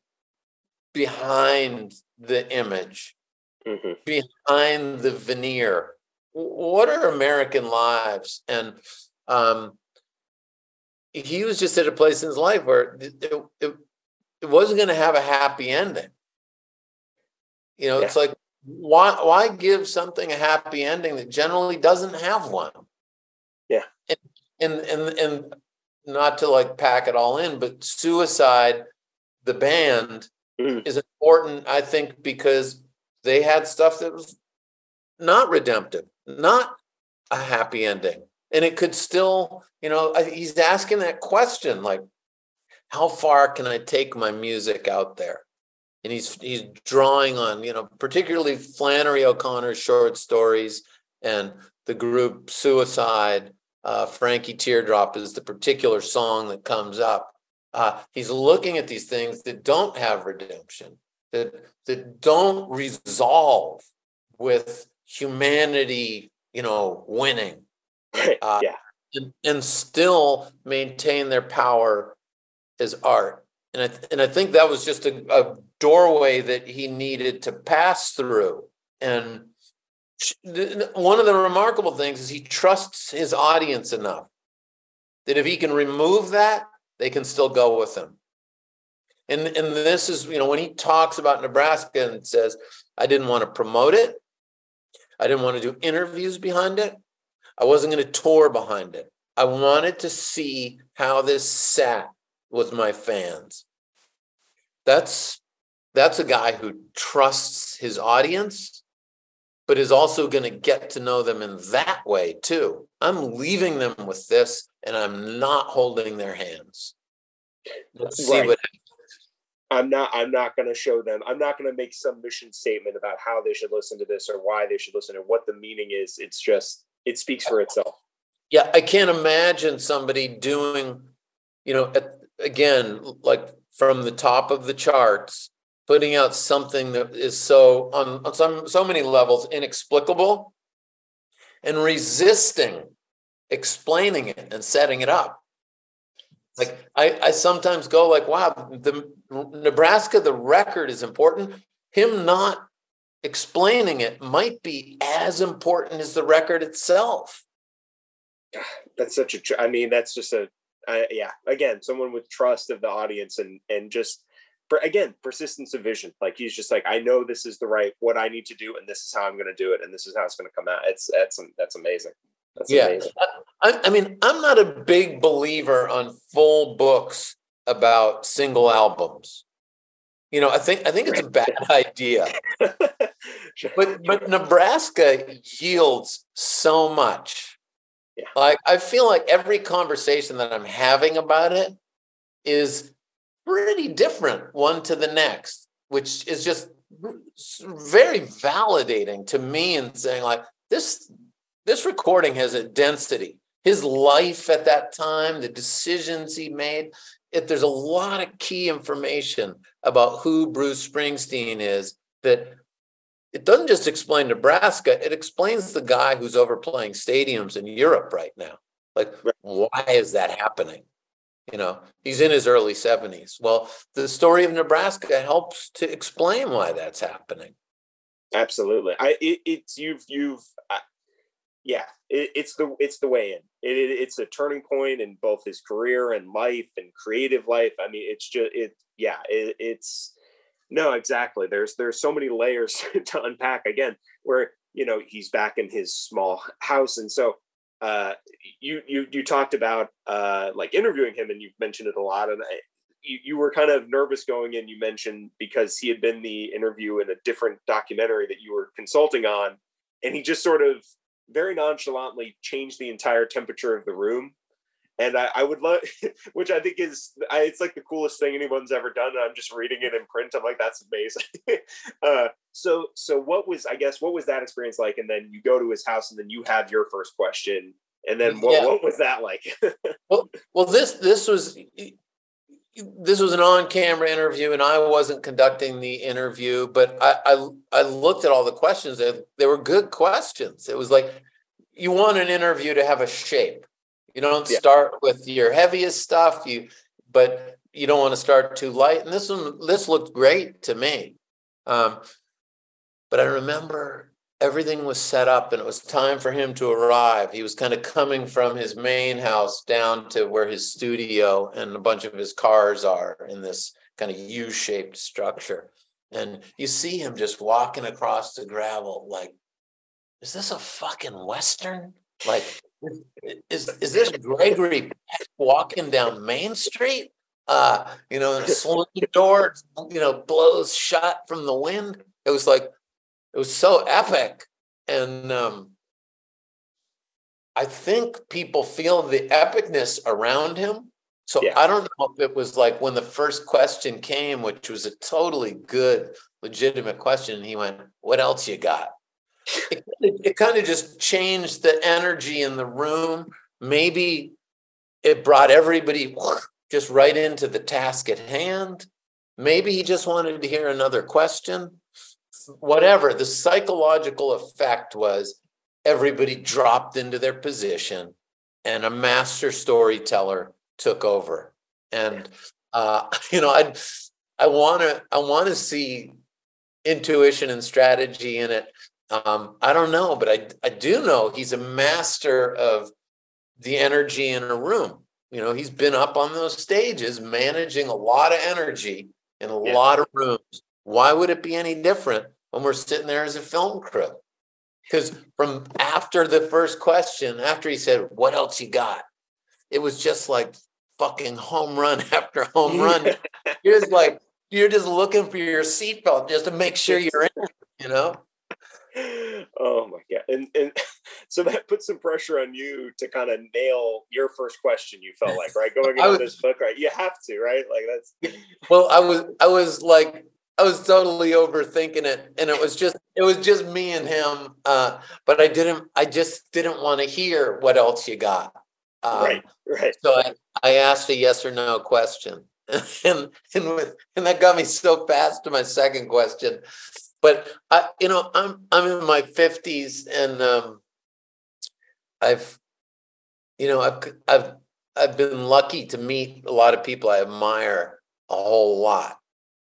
behind the image, mm-hmm. behind the veneer? What are American lives? And um, he was just at a place in his life where it, it, it wasn't going to have a happy ending. You know, yeah. it's like why why give something a happy ending that generally doesn't have one? Yeah. And and and, and not to like pack it all in, but suicide, the band, mm. is important, I think, because they had stuff that was not redemptive, not a happy ending and it could still you know he's asking that question like how far can i take my music out there? And he's he's drawing on you know particularly flannery o'connor's short stories and the group suicide uh, frankie teardrop is the particular song that comes up. Uh, he's looking at these things that don't have redemption that that don't resolve with humanity you know winning uh, yeah. And, and, still maintain their power as art. And I, th- and I think that was just a, a doorway that he needed to pass through. And one of the remarkable things is he trusts his audience enough that if he can remove that, they can still go with him. And, and this is, you know, when he talks about Nebraska and says, I didn't want to promote it, I didn't want to do interviews behind it. I wasn't going to tour behind it. I wanted to see how this sat with my fans. That's that's a guy who trusts his audience, but is also going to get to know them in that way too. I'm leaving them with this, and I'm not holding their hands. Let's see right. what. I'm not. I'm not going to show them. I'm not going to make some mission statement about how they should listen to this or why they should listen or what the meaning is. It's just it speaks for itself. Yeah, I can't imagine somebody doing, you know, at, again, like from the top of the charts, putting out something that is so on, on some so many levels inexplicable and resisting explaining it and setting it up like I, I sometimes go like wow the nebraska the record is important him not explaining it might be as important as the record itself. That's such a i mean that's just a uh, yeah again someone with trust of the audience and and just again persistence of vision. Like he's just like i know this is the right what i need to do and this is how i'm going to do it and this is how it's going to come out. It's that's that's amazing. That's yeah. amazing. I, I mean i'm not a big believer on full books about single albums. You know i think i think it's a bad (laughs) idea (laughs) but but nebraska yields so much. Yeah. like i feel like every conversation that i'm having about it is pretty different one to the next, which is just very validating to me and saying like this this recording has a density. His life at that time the decisions he made if there's a lot of key information about who bruce springsteen is that it doesn't just explain nebraska it explains the guy who's overplaying stadiums in europe right now like why is that happening you know, he's in his early 70s. Well, the story of Nebraska helps to explain why that's happening. Absolutely. I it, it's you've you've uh, yeah, it, it's the it's the way in. It, it, it's a turning point in both his career and life and creative life. I mean, it's just it yeah, it's no, exactly. There's there's so many layers (laughs) to unpack again where you know he's back in his small house and so uh, you you you talked about uh, like interviewing him, and you've mentioned it a lot, and I, you, you were kind of nervous going in. You mentioned because he had been the interview in a different documentary that you were consulting on, and he just sort of very nonchalantly changed the entire temperature of the room. And I, I would love, (laughs) which I think is, I, it's like the coolest thing anyone's ever done. And I'm just reading it in print. I'm like, that's amazing. (laughs) uh, so, so what was, I guess, what was that experience like? And then you go to his house, and then you have your first question. And then what, yeah. what was that like? (laughs) well, well, this this was this was an on-camera interview, and I wasn't conducting the interview, but I I, I looked at all the questions. They, they were good questions. It was like you want an interview to have a shape. You don't yeah. start with your heaviest stuff. You but you don't want to start too light. And this one, this looked great to me. Um, but I remember everything was set up and it was time for him to arrive. He was kind of coming from his main house down to where his studio and a bunch of his cars are in this kind of U shaped structure. And you see him just walking across the gravel like, is this a fucking Western? Like, is, is this Gregory walking down Main Street? Uh, you know, and a swing door, you know, blows shut from the wind. It was like, it was so epic. And um, I think people feel the epicness around him. So yeah. I don't know if it was like when the first question came, which was a totally good, legitimate question. And he went, What else you got? It, it, kind of just changed the energy in the room. Maybe it brought everybody just right into the task at hand. Maybe he just wanted to hear another question whatever the psychological effect was everybody dropped into their position and a master storyteller took over and uh, (laughs) you know i i want to i want to see intuition and strategy in it um, i don't know but i i do know he's a master of the energy in a room you know he's been up on those stages managing a lot of energy in a yeah. lot of rooms why would it be any different when we're sitting there as a film crew. Because from after the first question, after he said, What else you got? It was just like fucking home run (laughs) after home run. you're just like, you're just looking for your seatbelt just to make sure you're in, you know? Oh my god. And and (laughs) so that put some pressure on you to kind of nail your first question you felt like, right? Going (laughs) into this book, right? You have to, right? Like that's well, I was I was like I was totally overthinking it, and it was just it was just me and him. Uh, but I didn't. I just didn't want to hear what else you got. Um, right. Right. So I, I asked a yes or no question, (laughs) and and with, and that got me so fast to my second question. But I, you know, I'm I'm in my fifties, and um, I've, you know, I've I've I've been lucky to meet a lot of people I admire a whole lot,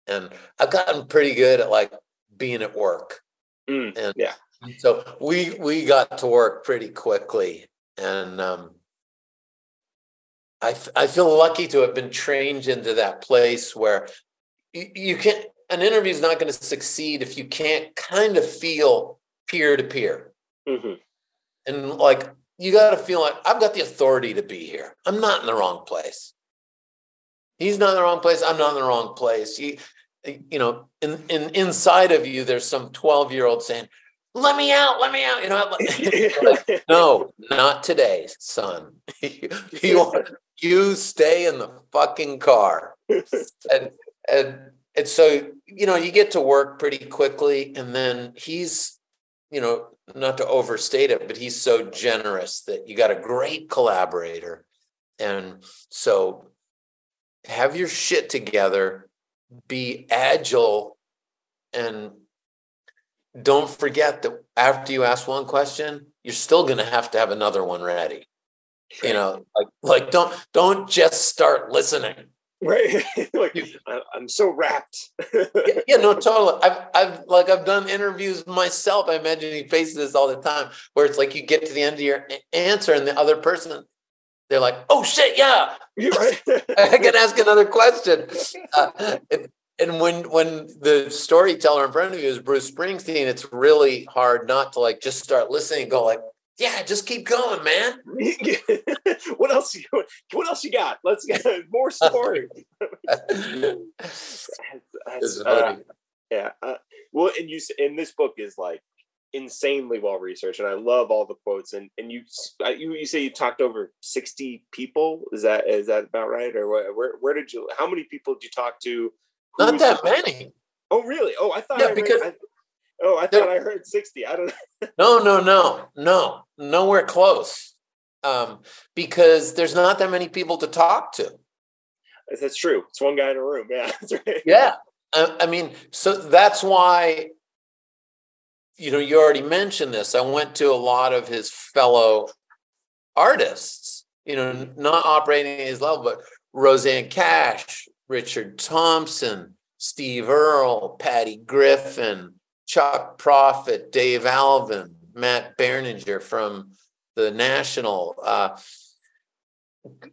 and I've gotten pretty good at like being at work. Mm, and yeah. So we we got to work pretty quickly, and um, I I feel lucky to have been trained into that place where you, you can't. An interview is not going to succeed if you can't kind of feel peer to peer, and like you got to feel like I've got the authority to be here. I'm not in the wrong place. He's not in the wrong place. I'm not in the wrong place. You, you know, in, in inside of you, there's some 12 year old saying, let me out, let me out. You know, like, (laughs) no, not today, son. (laughs) you, you stay in the fucking car. (laughs) And, and, and so, you know, you get to work pretty quickly. And then he's, you know, not to overstate it, but he's so generous that you got a great collaborator. And so have your shit together, be agile, and don't forget that after you ask one question, you're still going to have to have another one ready. You know, like like don't don't just start listening. Right. (laughs) like, I'm so wrapped. yeah, yeah, no, totally. I've I've like I've done interviews myself. I imagine he faces this all the time, where it's like you get to the end of your answer, and the other person they're like, "Oh shit, yeah, (laughs) right. (laughs) I can ask another question." Uh, and, and when when the storyteller in front of you is Bruce Springsteen, it's really hard not to like just start listening and go like, "Yeah, just keep going, man." (laughs) what else? You, what else you got? Let's get (laughs) more (laughs) story. uh, yeah. Uh, well, and you and this book is like insanely well researched, and I love all the quotes. And and you you you say you talked over sixty people. Is that is that about right? Or where where, where did you? How many people did you talk to? Not that many. Oh really? Oh, I thought. Yeah, I because. Heard, I, oh, I thought I heard sixty. I don't know. no, no, no, no, nowhere close. Um, because there's not that many people to talk to. That's true. It's one guy in a room. Yeah, (laughs) right. Yeah, I, I mean, so that's why you know, you already mentioned this. I went to a lot of his fellow artists, you know, not operating at his level, but Rosanne Cash, Richard Thompson, Steve Earle, Patty Griffin, Chuck Prophet, Dave Alvin, Matt Berninger from the National. Uh,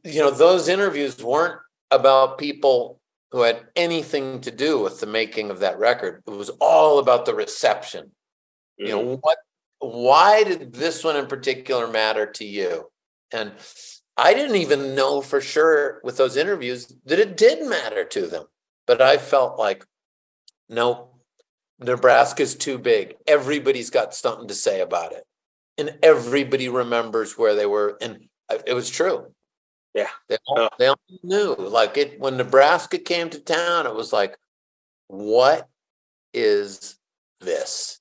you know, those interviews weren't about people who had anything to do with the making of that record. It was all about the reception you know mm-hmm. what why did this one in particular matter to you and i didn't even know for sure with those interviews that it did matter to them but i felt like no nebraska's too big everybody's got something to say about it and everybody remembers where they were and it was true yeah they all, oh. they all knew like it when nebraska came to town it was like what is this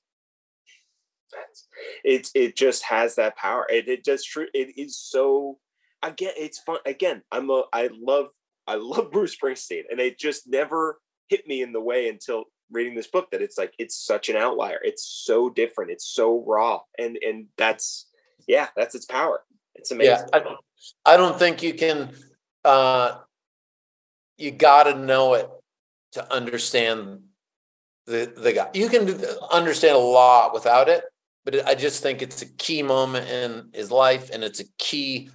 it it just has that power. It it just true. It is so. Again, it's fun. Again, I'm a. I love. I love (laughs) Bruce Springsteen, and it just never hit me in the way until reading this book that it's like it's such an outlier. It's so different. It's so raw, and and that's yeah, that's its power. It's amazing. Yeah, I, I don't think you can. uh You got to know it to understand the the guy. You can understand a lot without it, but I just think it's a key moment in his life and it's a key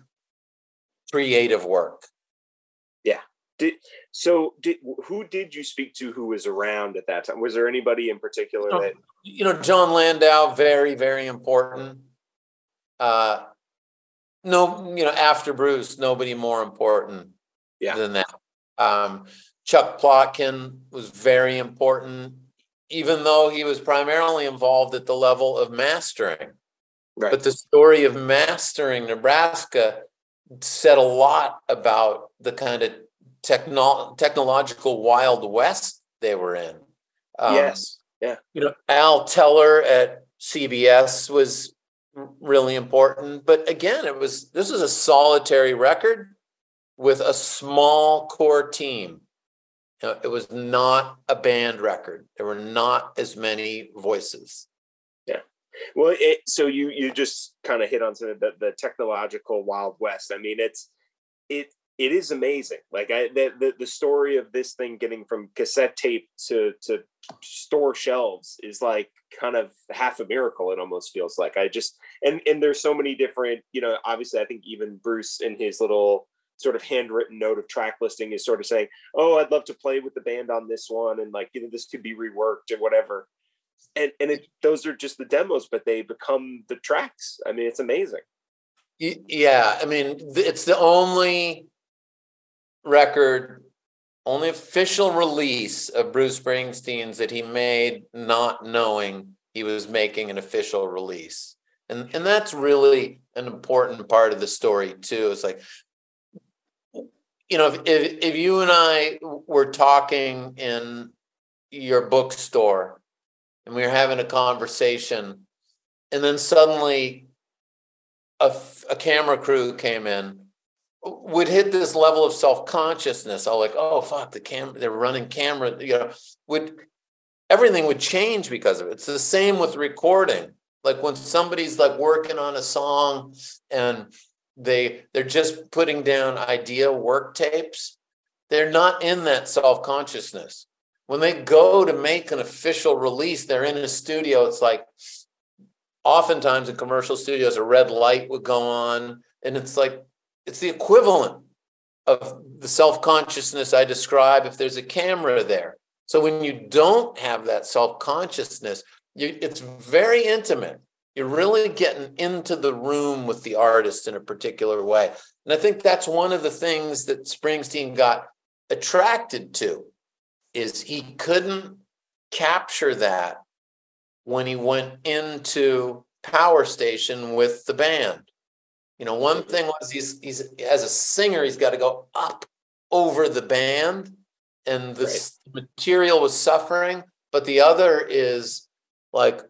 creative work. Did so did who did you speak to who was around at that time? Was there anybody in particular that you know Jon Landau very very important. Uh no, you know after Bruce nobody more important yeah. than that. Um Chuck Plotkin was very important even though he was primarily involved at the level of mastering. Right. But the story of mastering Nebraska said a lot about the kind of techno- technological wild west they were in. Um, yes. Yeah. You know, Al Teller at CBS was really important. But again, it was this was a solitary record with a small core team. You know, it was not a band record. There were not as many voices. Yeah. Well, it, so you you just kind of hit on some of the, the technological wild west. I mean, it's it it is amazing. Like I the, the, the story of this thing getting from cassette tape to to store shelves is like kind of half a miracle. It almost feels like I just and and there's so many different. You know, obviously, I think even Bruce in his little sort of handwritten note of track listing is sort of saying, "Oh, I'd love to play with the band on this one, and like you know this could be reworked or whatever." And and it, those are just the demos, but they become the tracks. I mean, it's amazing. Yeah, I mean, it's the only record, only official release of Bruce Springsteen's that he made not knowing he was making an official release. And and that's really an important part of the story too. It's like you know, if, if, if you and I were talking in your bookstore and we were having a conversation, and then suddenly a, a camera crew came in, would hit this level of self consciousness. I oh, like, oh fuck, the camera, they're running camera. You know, would everything would change because of it. It's the same with recording. Like when somebody's like working on a song and they they're just putting down idea work tapes they're not in that self-consciousness when they go to make an official release they're in a studio it's like oftentimes in commercial studios a red light would go on and it's like it's the equivalent of the self-consciousness i describe if there's a camera there so when you don't have that self-consciousness you, it's very intimate you're really getting into the room with the artist in a particular way. And I think that's one of the things that Springsteen got attracted to is he couldn't capture that when he went into Power Station with the band. You know, one thing was he's he's as a singer, he's got to go up over the band, and the right. material was suffering. But the other is like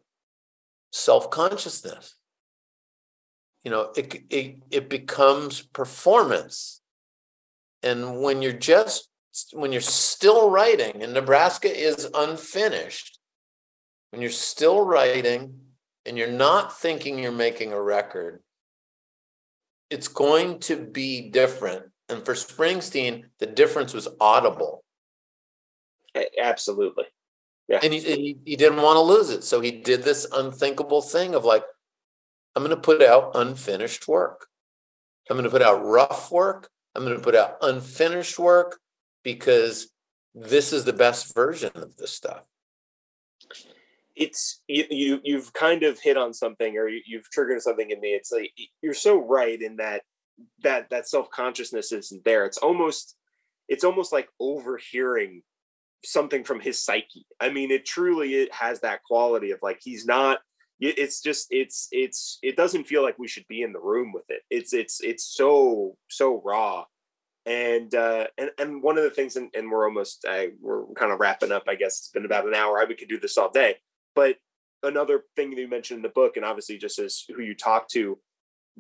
self consciousness. You know, it, it, it becomes performance. And when you're just, when you're still writing, and Nebraska is unfinished, when you're still writing and you're not thinking you're making a record, it's going to be different. And for Springsteen, the difference was audible. Absolutely. Yeah. And he, he, he didn't want to lose it. So he did this unthinkable thing of like, I'm going to put out unfinished work. I'm going to put out rough work. I'm going to put out unfinished work because this is the best version of this stuff. It's you, you you've kind of hit on something or you, you've triggered something in me. It's like you're so right in that that that self-consciousness isn't there. It's almost it's almost like overhearing something from his psyche. I mean, it truly it has that quality of like he's not. It's just it's it's it doesn't feel like we should be in the room with it. It's it's it's so so raw, and uh, and and one of the things, and, and we're almost uh, we're kind of wrapping up. I guess it's been about an hour. I we could do this all day, but another thing that you mentioned in the book, and obviously just as who you talk to,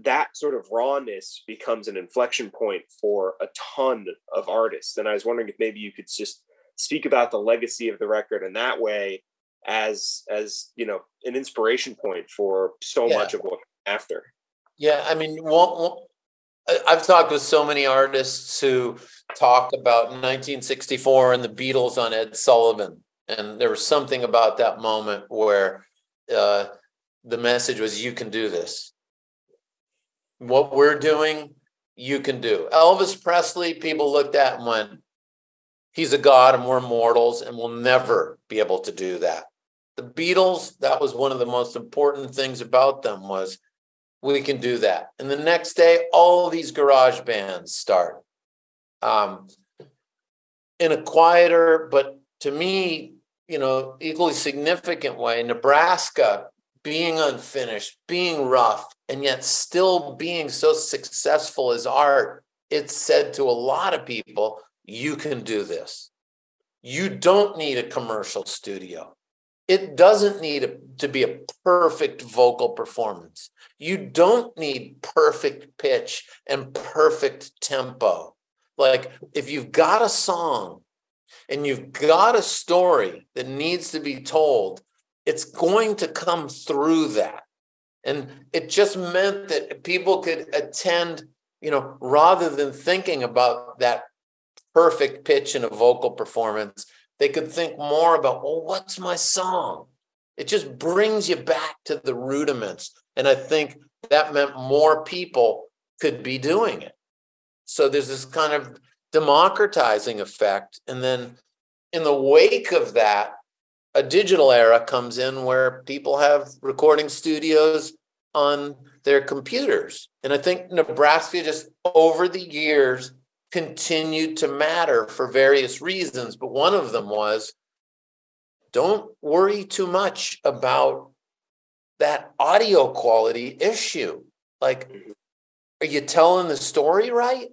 that sort of rawness becomes an inflection point for a ton of artists. And I was wondering if maybe you could just speak about the legacy of the record in that way as as you know an inspiration point for so yeah. much of what after yeah i mean well, i've talked with so many artists who talk about 1964 and the beatles on ed sullivan and there was something about that moment where uh, the message was you can do this. What we're doing you can do. Elvis presley people looked at and went he's a god and we're mortals and we'll never be able to do that. The beatles that was one of the most important things about them was we can do that. And the next day all these garage bands start. Um, in a quieter but to me you know equally significant way nebraska being unfinished being rough and yet still being so successful as art it's said to a lot of people you can do this. You don't need a commercial studio. It doesn't need a, to be a perfect vocal performance. You don't need perfect pitch and perfect tempo. Like if you've got a song and you've got a story that needs to be told, it's going to come through that. And it just meant that people could attend, you know, rather than thinking about that perfect pitch in a vocal performance, they could think more about, well, what's my song? It just brings you back to the rudiments. And I think that meant more people could be doing it. So there's this kind of democratizing effect. And then in the wake of that, a digital era comes in where people have recording studios on their computers. And I think Nebraska just over the years continued to matter for various reasons. But one of them was don't worry too much about that audio quality issue. Like, mm-hmm. are you telling the story right?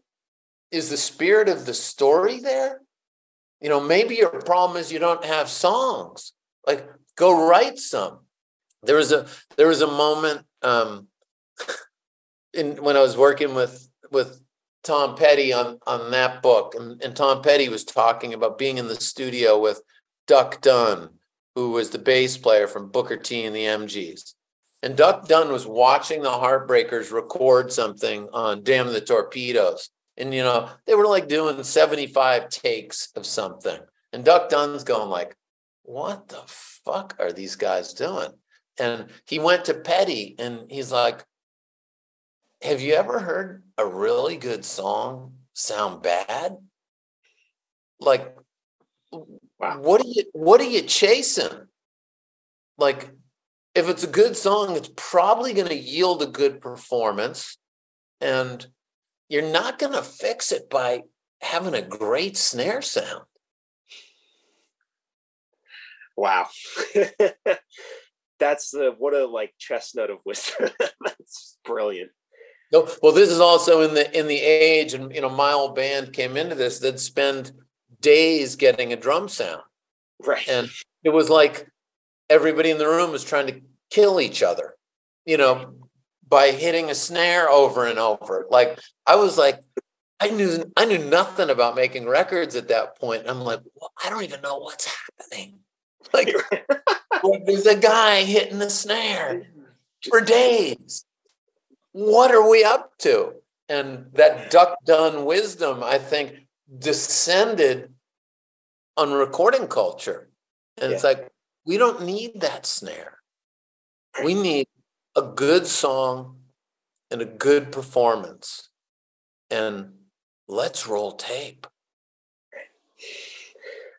Is the spirit of the story there? You know, maybe your problem is you don't have songs. Like, go write some. There was a there was a moment um, (laughs) in when I was working with with Tom Petty on on that book, and, and Tom Petty was talking about being in the studio with Duck Dunn, who was the bass player from Booker T and the MGs. And Duck Dunn was watching the Heartbreakers record something on Damn the Torpedoes. And you know, they were like doing 75 takes of something. And Duck Dunn's going like, what the fuck are these guys doing? And he went to Petty and he's like, Have you ever heard a really good song sound bad? Like, wow. what are you what are you chasing? Like, if it's a good song, it's probably going to yield a good performance. And you're not going to fix it by having a great snare sound. Wow. (laughs) that's uh, what a like chestnut of wisdom. (laughs) that's brilliant. No, well, this is also in the in the age, and you know, my old band came into this. They'd spend days getting a drum sound, right? And it was like everybody in the room was trying to kill each other, you know, by hitting a snare over and over. Like I was like, I knew I knew nothing about making records at that point. I'm like, well, I don't even know what's happening. (laughs) Like there's a guy hitting the snare for days. What are we up to? And that Duck Dunn wisdom, I think, descended on recording culture. And yeah. it's like, we don't need that snare. We need a good song and a good performance. And let's roll tape.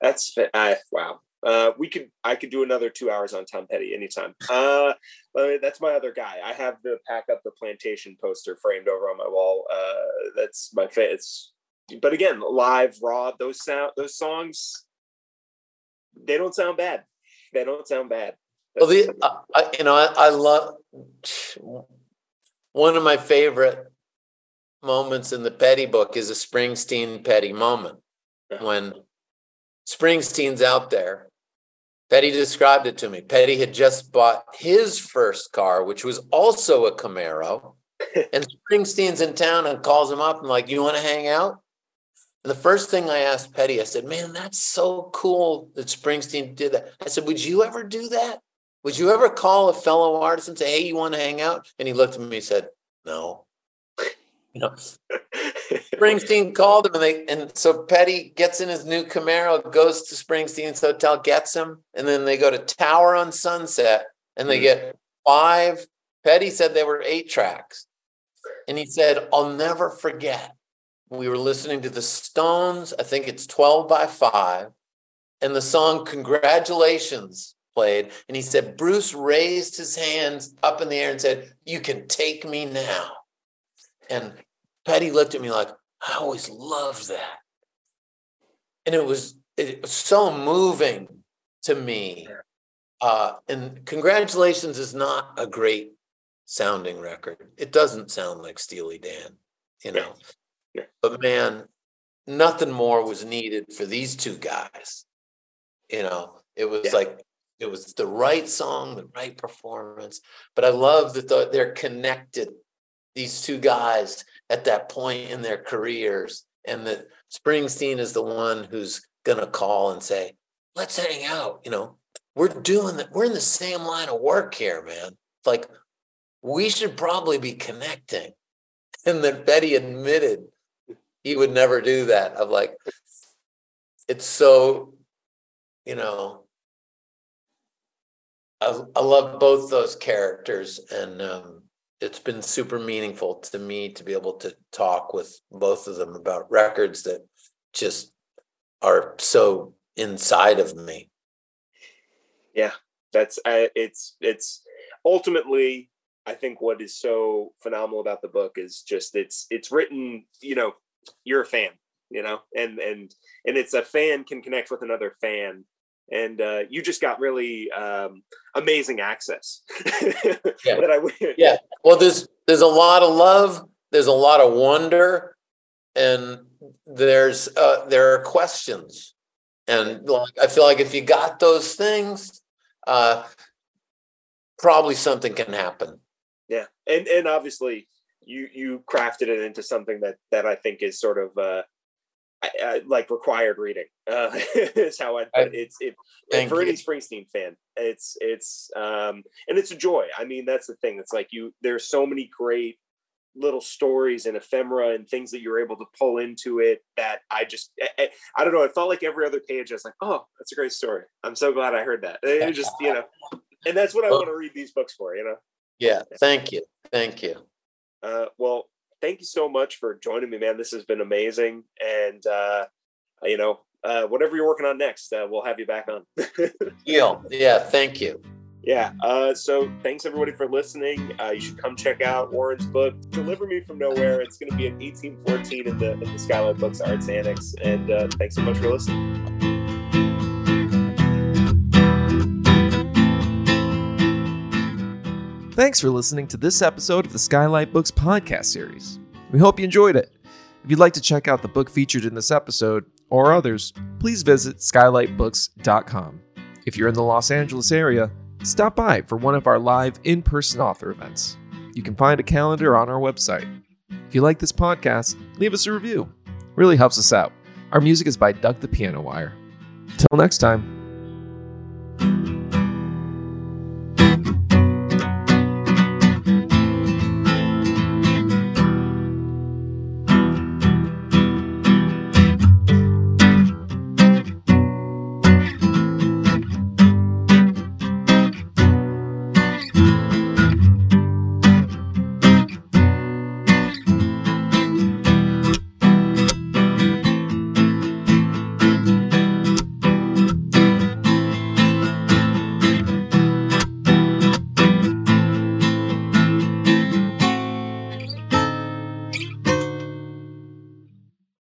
That's I, wow. Uh, we could I could do another two hours on Tom Petty anytime. Uh, that's my other guy. I have the pack up the plantation poster framed over on my wall. Uh, that's my fa- it's but again, live raw those sound those songs they don't sound bad. They don't sound bad. Well, the I, you know I, I love one of my favorite moments in the Petty book is a Springsteen Petty moment when Springsteen's out there Petty described it to me. Petty had just bought his first car, which was also a Camaro. (laughs) and Springsteen's in town and calls him up and like, you want to hang out? And the first thing I asked Petty, I said, man, that's so cool that Springsteen did that. I said, would you ever do that? Would you ever call a fellow artist and say, hey, you want to hang out? And he looked at me and said, no. (laughs) You know, Springsteen called him, and they and so Petty gets in his new Camaro, goes to Springsteen's hotel, gets him, and then they go to Tower on Sunset, and they mm. get five. Petty said they were eight tracks, and he said, "I'll never forget." We were listening to the Stones. I think it's twelve by five, and the song "Congratulations" played, and he said Bruce raised his hands up in the air and said, "You can take me now." And Petty looked at me like, I always loved that. And it was it was so moving to me. Uh, and congratulations is not a great sounding record. It doesn't sound like Steely Dan, you know. Yeah. Yeah. But man, nothing more was needed for these two guys. You know, it was yeah. like it was the right song, the right performance. But I love that the, they're connected. These two guys at that point in their careers and that Springsteen is the one who's going to call and say, let's hang out. You know, we're doing that. We're in the same line of work here, man. Like, we should probably be connecting. (laughs) And then Petty admitted he would never do that. I'm like, it's so, you know, I, I love both those characters. And um, it's been super meaningful to me to be able to talk with both of them about records that just are so inside of me. Yeah, that's it's it's ultimately I think what is so phenomenal about the book is just it's it's written, you know, you're a fan, you know, and and and it's a fan can connect with another fan and uh, you just got really um, amazing access. yeah. (laughs) Yeah. Well, there's there's a lot of love. There's a lot of wonder, and there's uh, there are questions, and like, I feel like if you got those things, uh, probably something can happen. Yeah, and and obviously you you crafted it into something that that I think is sort of uh, I, I, like required reading uh, (laughs) is how I put it. It's it, for any Springsteen fan. It's it's um and it's a joy. I mean, that's the thing. It's like you. There's so many great little stories and ephemera and things that you're able to pull into it that I just I, I, don't know. It felt like every other page I was like, oh, that's a great story. I'm so glad I heard that. It just you know, and that's what I want to read these books for. You know. Yeah. Thank you. Thank you. Uh, well, thank you so much for joining me, man. This has been amazing. And, uh, you know, uh, whatever you're working on next, uh, we'll have you back on. (laughs) yeah. Yeah. Thank you. Yeah. Uh, so thanks everybody for listening. Uh, you should come check out Warren's book, Deliver Me from Nowhere. It's going to be in 1814 in the, in the Skylight Books Arts Annex. And uh, thanks so much for listening. Thanks for listening to this episode of the Skylight Books podcast series. We hope you enjoyed it. If you'd like to check out the book featured in this episode or others, please visit skylightbooks.com. If you're in the Los Angeles area, stop by for one of our live in person author events. You can find a calendar on our website. If you like this podcast, leave us a review. It really helps us out. Our music is by Duck the Piano Wire. Till next time.